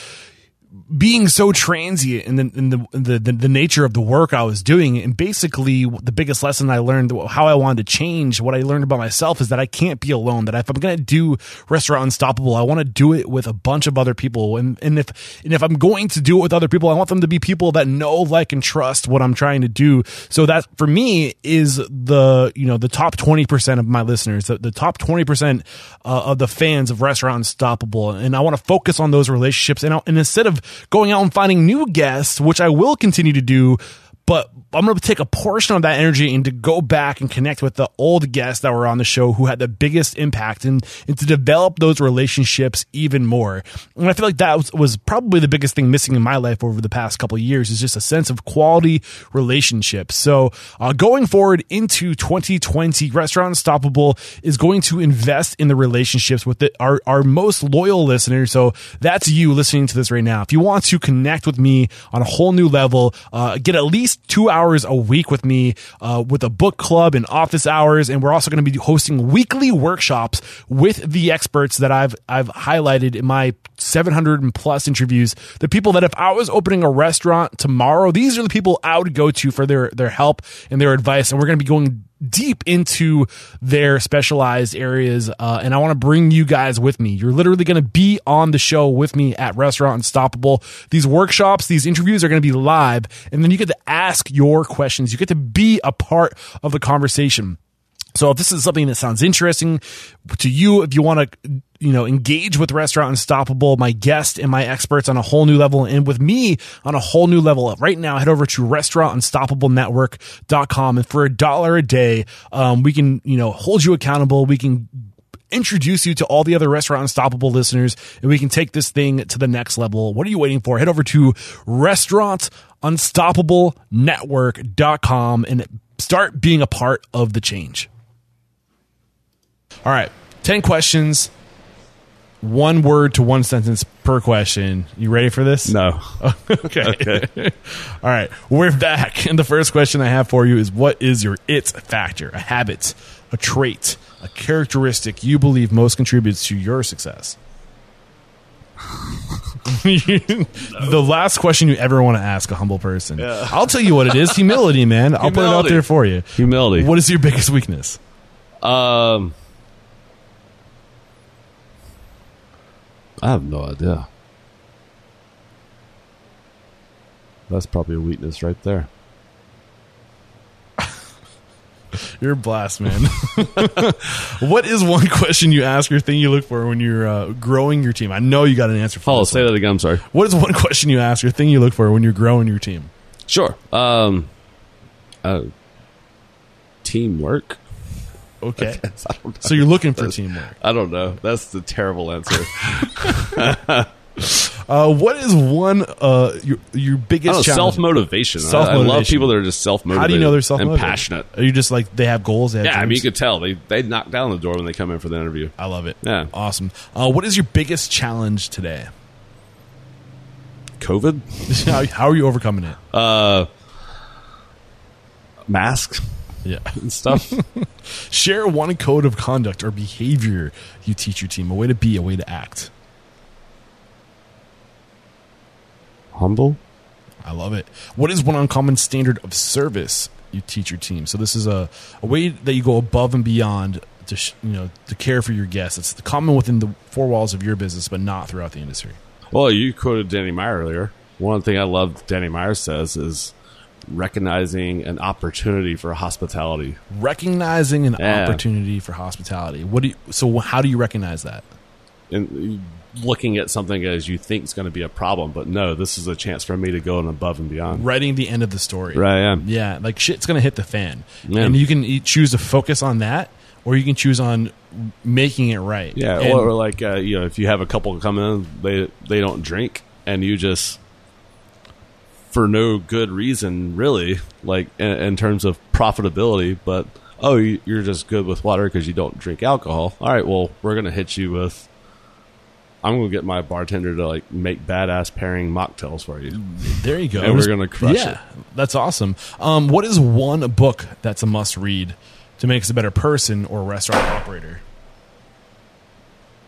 being so transient in the, in the, the, the, the nature of the work I was doing. And basically the biggest lesson I learned, how I wanted to change what I learned about myself is that I can't be alone, that if I'm going to do restaurant unstoppable, I want to do it with a bunch of other people. And, and if, and if I'm going to do it with other people, I want them to be people that know, like, and trust what I'm trying to do. So that for me is the, you know, the top 20% of my listeners, the, the top 20% uh, of the fans of restaurant unstoppable. And I want to focus on those relationships. And, I, and instead of going out and finding new guests, which I will continue to do, but I'm going to take a portion of that energy and to go back and connect with the old guests that were on the show who had the biggest impact and, and to develop those relationships even more. And I feel like that was, was probably the biggest thing missing in my life over the past couple years is just a sense of quality relationships. So uh, going forward into 2020, Restaurant Unstoppable is going to invest in the relationships with the, our, our most loyal listeners. So that's you listening to this right now. If you want to connect with me on a whole new level, uh, get at least two hours a week with me uh, with a book club and office hours, and we're also going to be hosting weekly workshops with the experts that I've I've highlighted in my 700 and plus interviews. The people that if I was opening a restaurant tomorrow, these are the people I would go to for their their help and their advice, and we're going to be going deep into their specialized areas uh, and i want to bring you guys with me. You're literally going to be on the show with me at restaurant unstoppable. These workshops these interviews are going to be live and then you get to ask your questions. You get to be a part of the conversation. So if this is something that sounds interesting to you, if you want to, you know, engage with Restaurant Unstoppable, my guest and my experts on a whole new level and with me on a whole new level right now, head over to restaurantunstoppablenetwork.com and for a dollar a day, um, we can, you know, hold you accountable. We can introduce you to all the other Restaurant Unstoppable listeners and we can take this thing to the next level. What are you waiting for? Head over to restaurantunstoppablenetwork.com and start being a part of the change. All right, 10 questions, one word to one sentence per question. You ready for this? No. okay. All right, we're back. And the first question I have for you is what is your it factor, a habit, a trait, a characteristic you believe most contributes to your success? the last question you ever want to ask a humble person. I'll tell you what it is humility, man. I'll put it out there for you. Humility. What is your biggest weakness? Um, I have no idea. That's probably a weakness right there. You're a blast, man. what is one question you ask or thing you look for when you're uh, growing your team? I know you got an answer for Oh, say one. that again. I'm sorry. What is one question you ask or thing you look for when you're growing your team? Sure. Um, uh, teamwork. Okay. I don't know. So you're looking for teamwork. I don't know. That's the terrible answer. Uh, what is one uh, your your biggest self motivation. I, I love people that are just self motivated. How do you know they're self and passionate? Are you just like they have goals? They have Yeah, I mean, you could tell they they knock down the door when they come in for the interview. I love it. Yeah. Awesome. Uh, what is your biggest challenge today? COVID, how, how are you overcoming it? uh, mask Yeah. and stuff. Share one code of conduct or behavior you teach your team, a way to be, a way to act. Humble. I love it. What is one uncommon standard of service you teach your team? So this is a, a way that you go above and beyond to sh- you know to care for your guests. It's common within the four walls of your business, but not throughout the industry. Well, you quoted Danny Meyer earlier. One thing I love Danny Meyer says is recognizing an opportunity for hospitality. Recognizing an Yeah. opportunity for hospitality. What do you, so how do you recognize that? and looking at something as you think is going to be a problem, but no, this is a chance for me to go and above and beyond. Writing the end of the story. Right, yeah. Yeah, like shit's gonna hit the fan, Yeah. and you can choose to focus on that, or you can choose on making it right. Yeah, And- or, or like uh, you know, if you have a couple come in, they they don't drink, and you just for no good reason, really, like in, in terms of profitability, but oh, you- you're just good with water because you don't drink alcohol. All right, well, we're gonna hit you with. I'm gonna get my bartender to like make badass pairing mocktails for you. there you go. and we're gonna crush yeah, it. that's awesome. Um, what is one book that's a must read to make us a better person or restaurant operator?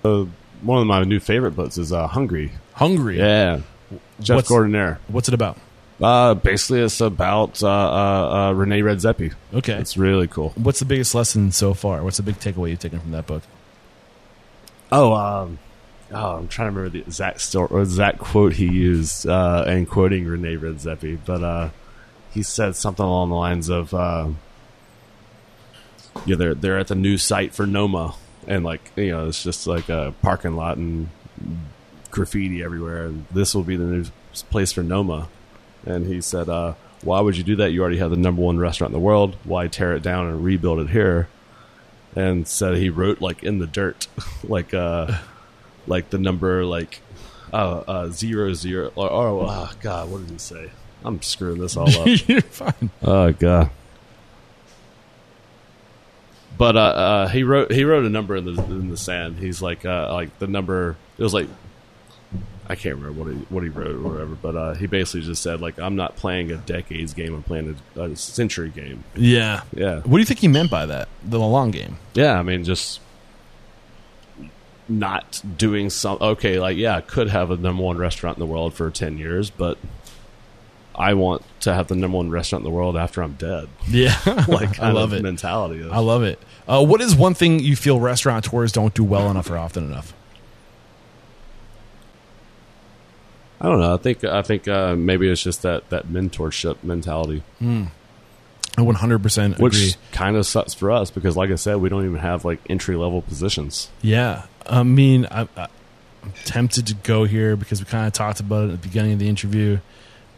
Uh, one of my new favorite books is uh, Hungry. Hungry. Yeah, Jeff What's- Gordinier. What's it about? Uh, basically, it's about uh, uh, uh, René Redzepi. Okay. It's really cool. What's the biggest lesson so far? What's the big takeaway you've taken from that book? Oh, um, oh, I'm trying to remember the exact story, or exact quote he used, uh, and quoting René Redzepi, but uh, he said something along the lines of, uh, "Yeah, they're they're at the new site for Noma, and like you know, it's just like a parking lot and graffiti everywhere, and this will be the new place for Noma." And he said, uh, "Why would you do that? You already have the number one restaurant in the world. Why tear it down and rebuild it here?" and said he wrote like in the dirt, like uh, like the number like uh, uh zero zero or, or oh god, what did he say? I'm screwing this all up. You're fine. oh god. But uh, uh, he wrote he wrote a number in the in the sand. He's like uh, like the number. It was like I can't remember what he what he wrote or whatever. But uh, he basically just said like I'm not playing a decades game. I'm playing a, a century game. Yeah. Yeah. What do you think he meant by that? The long game. Yeah, I mean, just not doing some. Okay, like yeah, I could have a number one restaurant in the world for ten years, but I want to have the number one restaurant in the world after I'm dead. Yeah. Like I love it. mentality. Of, I love it. Uh, what is one thing you feel restaurateurs don't do well enough or often enough? I don't know. I think I think uh, maybe it's just that that mentorship mentality, I 100% agree. which kind of sucks for us because, like I said, we don't even have like entry level positions. Yeah, I mean, I, I, I'm tempted to go here because we kind of talked about it at the beginning of the interview.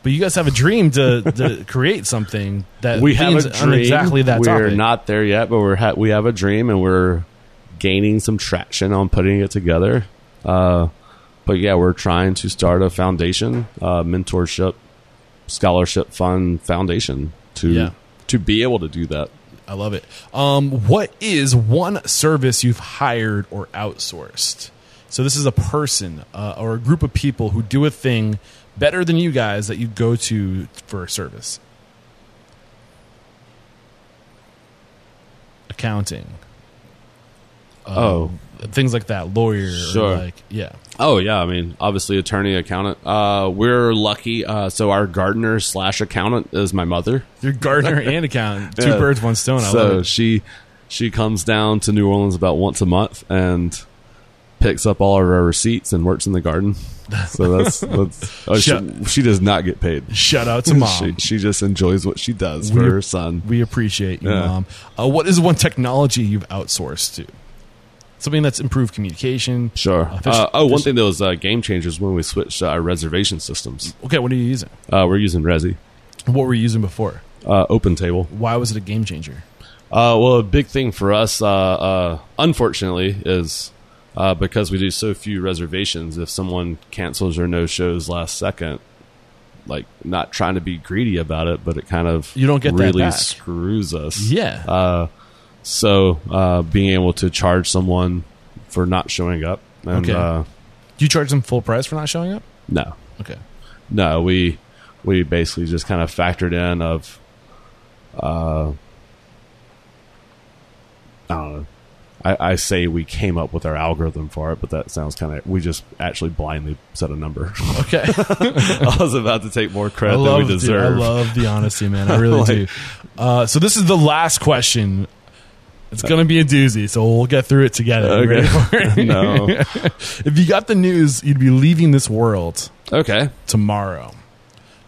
But you guys have a dream to, to create something that we have a dream. exactly that we're topic. not there yet, but we're ha- we have a dream, and we're gaining some traction on putting it together. Uh, but yeah, we're trying to start a foundation, uh, mentorship, scholarship fund foundation to Yeah. to be able to do that. I love it. Um, what is one service you've hired or outsourced? So this is a person uh, or a group of people who do a thing better than you guys that you go to for a service. Accounting. Oh. Things like that. Lawyer. Sure. Like yeah. Oh yeah, I mean, obviously, attorney, accountant. Uh, we're lucky. Uh, so our gardener slash accountant is my mother. You're gardener and accountant. Two Yeah. birds, one stone. I so love it. she she comes down to New Orleans about once a month and picks up all of our receipts and works in the garden. So that's, that's oh, she, she does not get paid. Shout out to mom. She, she just enjoys what she does for We- her son. We appreciate you, Yeah. mom. Uh, what is one technology you've outsourced to? Something that's improved communication. Sure. Uh, fish- uh, oh, one fish- thing that was uh, game changers when we switched uh, our reservation systems. Okay, what are you using? Uh, we're using Resy, What were you using before? uh, Open Table. Why was it a game changer? Uh, well, a big thing for us, uh, uh, unfortunately, is uh, because we do so few reservations. If someone cancels or no shows last second, like not trying to be greedy about it, but it kind of You don't get really back. screws us. Yeah. So uh, being able to charge someone for not showing up, and Okay. uh, Do you charge them full price for not showing up? no, Okay. no, we we basically just kind of factored in of, uh, I don't know. I, I say we came up with our algorithm for it, but that sounds kind of. We just actually blindly set a number. Okay. I was about to take more credit than we dude, I love the honesty, man. I really Like- do. Uh, so this is the last question. It's going to be a doozy, so we'll get through it together. You ready for it? no. if you got the news, you'd be leaving this world Okay. tomorrow.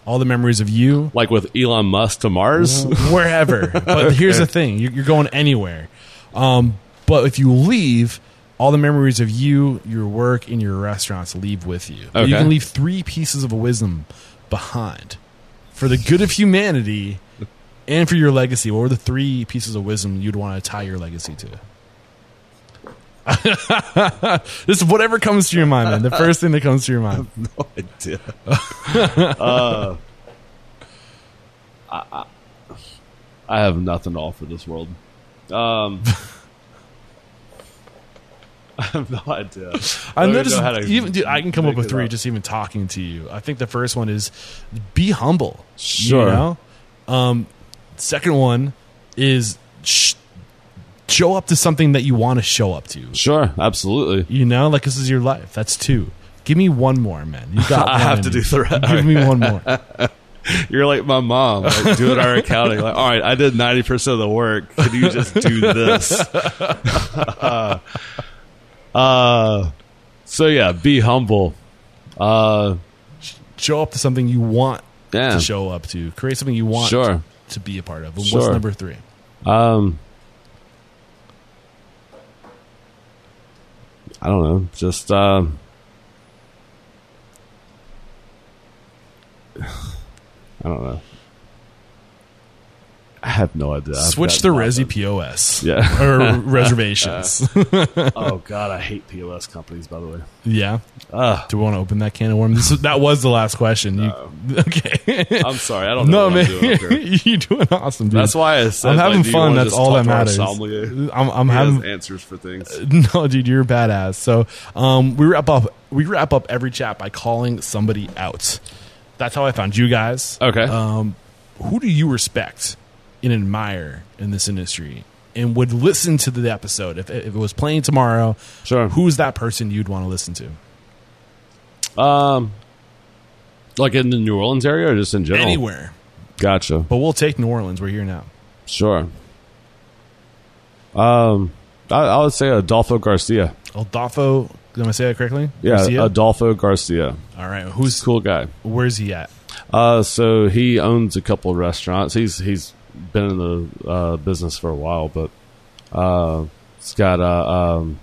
all the memories of you, Like with Elon Musk to Mars. wherever. but here's the thing: you're, going anywhere. Um, but if you leave, all the memories of you, your work, and your restaurants leave with you. But You can leave three pieces of wisdom behind for the good of humanity and for your legacy. What were the three pieces of wisdom you'd want to tie your legacy to? this is whatever comes to your mind, man. The first thing that comes to your mind. no idea. uh, I, I, have nothing to offer this world. Um, I have no idea. I don't even know even dude, I can come up with three up. just even talking to you. I think the first one is be humble. Sure. You know? Um, second one is sh- show up to something that you want to show up to. Sure, absolutely. You know, like this is your life. That's two. Give me one more, man. You got. I one have in to you. do the rest. Give me one more. You're like my mom, like doing our accounting. Like, all right, I did ninety percent of the work. Could you just do this? uh, so yeah, be humble. Uh, Show up to something you want yeah, to show up to. Create something you want sure. To be a part of. What's Sure. number three? Um, I don't know. Just um, I don't know. I have no idea. I've Switch the. Resy POS. Yeah. or reservations. oh God, I hate POS companies. By the way. yeah. Ugh. Do we want to open that can of worms? This that was the last question. You, okay. I'm sorry. I don't know. no, what man. Doing. You're doing awesome, dude. That's why I said I'm having like, fun. That's all that matters. I'm, I'm having answers for things. no, dude. You're badass. So, um, we wrap up. We wrap up every chat by calling somebody out. That's how I found you guys. Okay. Um, who do you respect and admire in this industry, and would listen to the episode if, if it was playing tomorrow? Sure. Who's that person you'd want to listen to? Um, like in the New Orleans area or just in general? Anywhere, Gotcha. but we'll take New Orleans. We're here now. Sure. Um, I, I would say Adolfo Garcia. Adolfo. Did I say that correctly? Yeah, Garcia? Adolfo Garcia. All right. Who's Cool guy. Where's he at? Uh, so he owns a couple of restaurants. He's he's been in the uh, business for a while, but uh, he's got uh, um,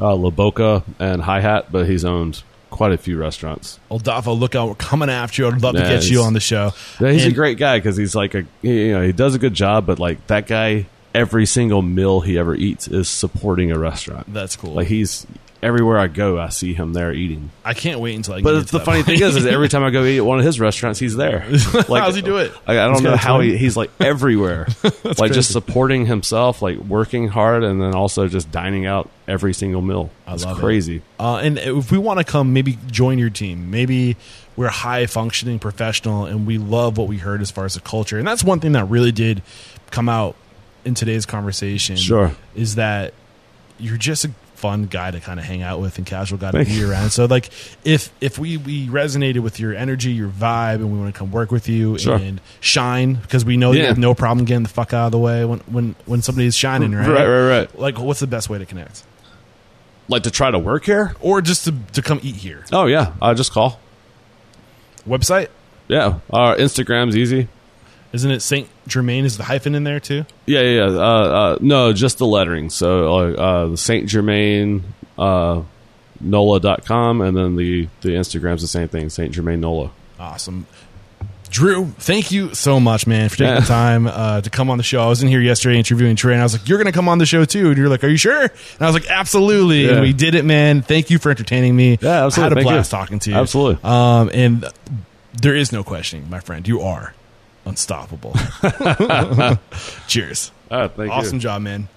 uh, La Boca and High Hat, but he's owned quite a few restaurants. Adolfo, look out! We're coming after you. I'd love to get you on the show. Yeah, he's And- a great guy because he's like a he, you know he does a good job, but like that guy, every single meal he ever eats is supporting a restaurant. That's cool. Like he's everywhere I go, I see him there eating. I can't wait until I. But get it's the funny point. thing is, is every time I go eat at one of his restaurants, he's there. Like, How's he do it? I, I don't got know how he, he's like everywhere, like just supporting himself, like working hard, and then also just dining out every single meal. I it's love it. crazy. Uh, and if we want to come, maybe join your team. Maybe we're high functioning professional, and we love what we heard as far as the culture. And that's one thing that really did come out in today's conversation. Sure. is that you're just a fun guy to kind of hang out with and casual guy to be around. So like if if we we resonated with your energy, your vibe, and we want to come work with you Sure. and shine because we know that you have no problem getting the fuck out of the way when when when somebody's shining, right? Right, right, right. Like, what's the best way to connect? Like to try to work here? Or just to to come eat here? Oh yeah, I just call. Website. Yeah, our Instagram's easy. Isn't it Saint Germain? Is the hyphen in there too? Yeah, yeah. yeah. Uh, uh, no, just the lettering. So uh, uh, the Saint Germain uh, Nola.com and then the the Instagram's the same thing, Saint Germain Nola. Awesome. Drew, thank you so much, man, for taking the time uh, to come on the show. I was in here yesterday interviewing Trey, and I was like, "You're going to come on the show too?" And you're like, "Are you sure?" And I was like, "Absolutely!" Yeah. And we did it, man. Thank you for entertaining me. Yeah, absolutely. I had a Thank you. blast talking to you. Absolutely. Um, and there is no questioning, my friend. You are unstoppable. Cheers. Ah, thank awesome you. job, man.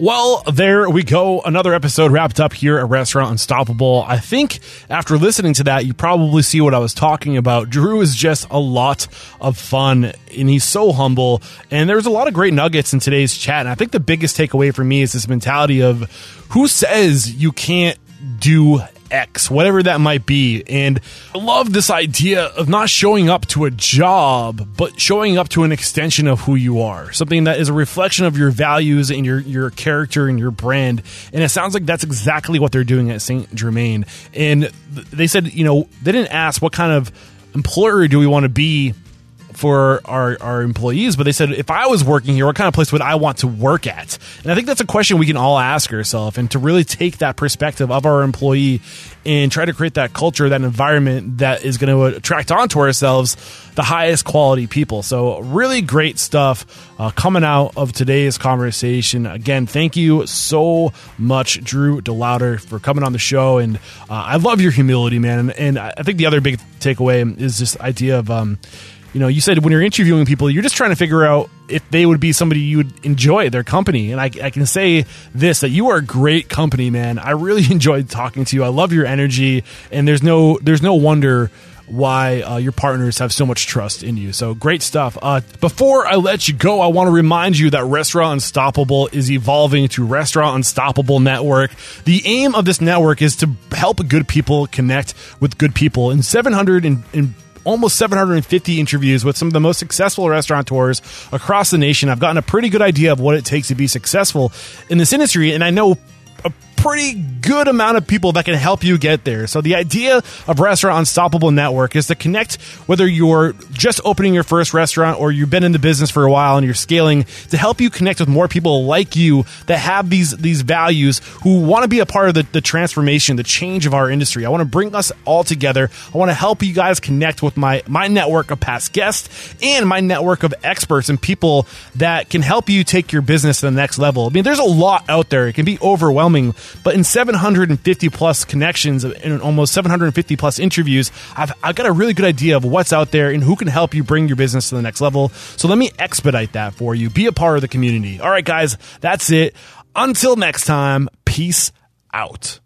Well, there we go. Another episode wrapped up here at Restaurant Unstoppable. I think after listening to that, you probably see what I was talking about. Drew is just a lot of fun and he's so humble. And there's a lot of great nuggets in today's chat. And I think the biggest takeaway for me is this mentality of who says you can't do X, whatever that might be. And I love this idea of not showing up to a job, but showing up to an extension of who you are, something that is a reflection of your values and your, your character and your brand. And it sounds like that's exactly what they're doing at St. Germain. And they said, you know, they didn't ask what kind of employer do we want to be for our, our employees, but they said, if I was working here, what kind of place would I want to work at? And I think that's a question we can all ask ourselves and to really take that perspective of our employee and try to create that culture, that environment that is going to attract onto ourselves the highest quality people. So, really great stuff uh, coming out of today's conversation. Again, thank you so much, Drew Delaughter, for coming on the show. And uh, I love your humility, man. And, and I think the other big takeaway is this idea of, um, you know, you said when you're interviewing people, you're just trying to figure out if they would be somebody you would enjoy their company. And I, I, can say this that you are a great company, man. I really enjoyed talking to you. I love your energy, and there's no there's no wonder why uh, your partners have so much trust in you. So great stuff. Uh, before I let you go, I want to remind you that Restaurant Unstoppable is evolving to Restaurant Unstoppable Network. The aim of this network is to help good people connect with good people. In 700 and, and almost 750 interviews with some of the most successful restaurateurs across the nation. I've gotten a pretty good idea of what it takes to be successful in this industry, and I know pretty good amount of people that can help you get there. So the idea of Restaurant Unstoppable Network is to connect whether you're just opening your first restaurant or you've been in the business for a while and you're scaling to help you connect with more people like you that have these these values who want to be a part of the, the transformation, the change of our industry. I want to bring us all together. I want to help you guys connect with my my network of past guests and my network of experts and people that can help you take your business to the next level. I mean, there's a lot out there. It can be overwhelming but in 750 plus connections and almost 750 plus interviews, I've, I've got a really good idea of what's out there and who can help you bring your business to the next level. So let me expedite that for you. Be a part of the community. All right, guys, that's it. Until next time, peace out.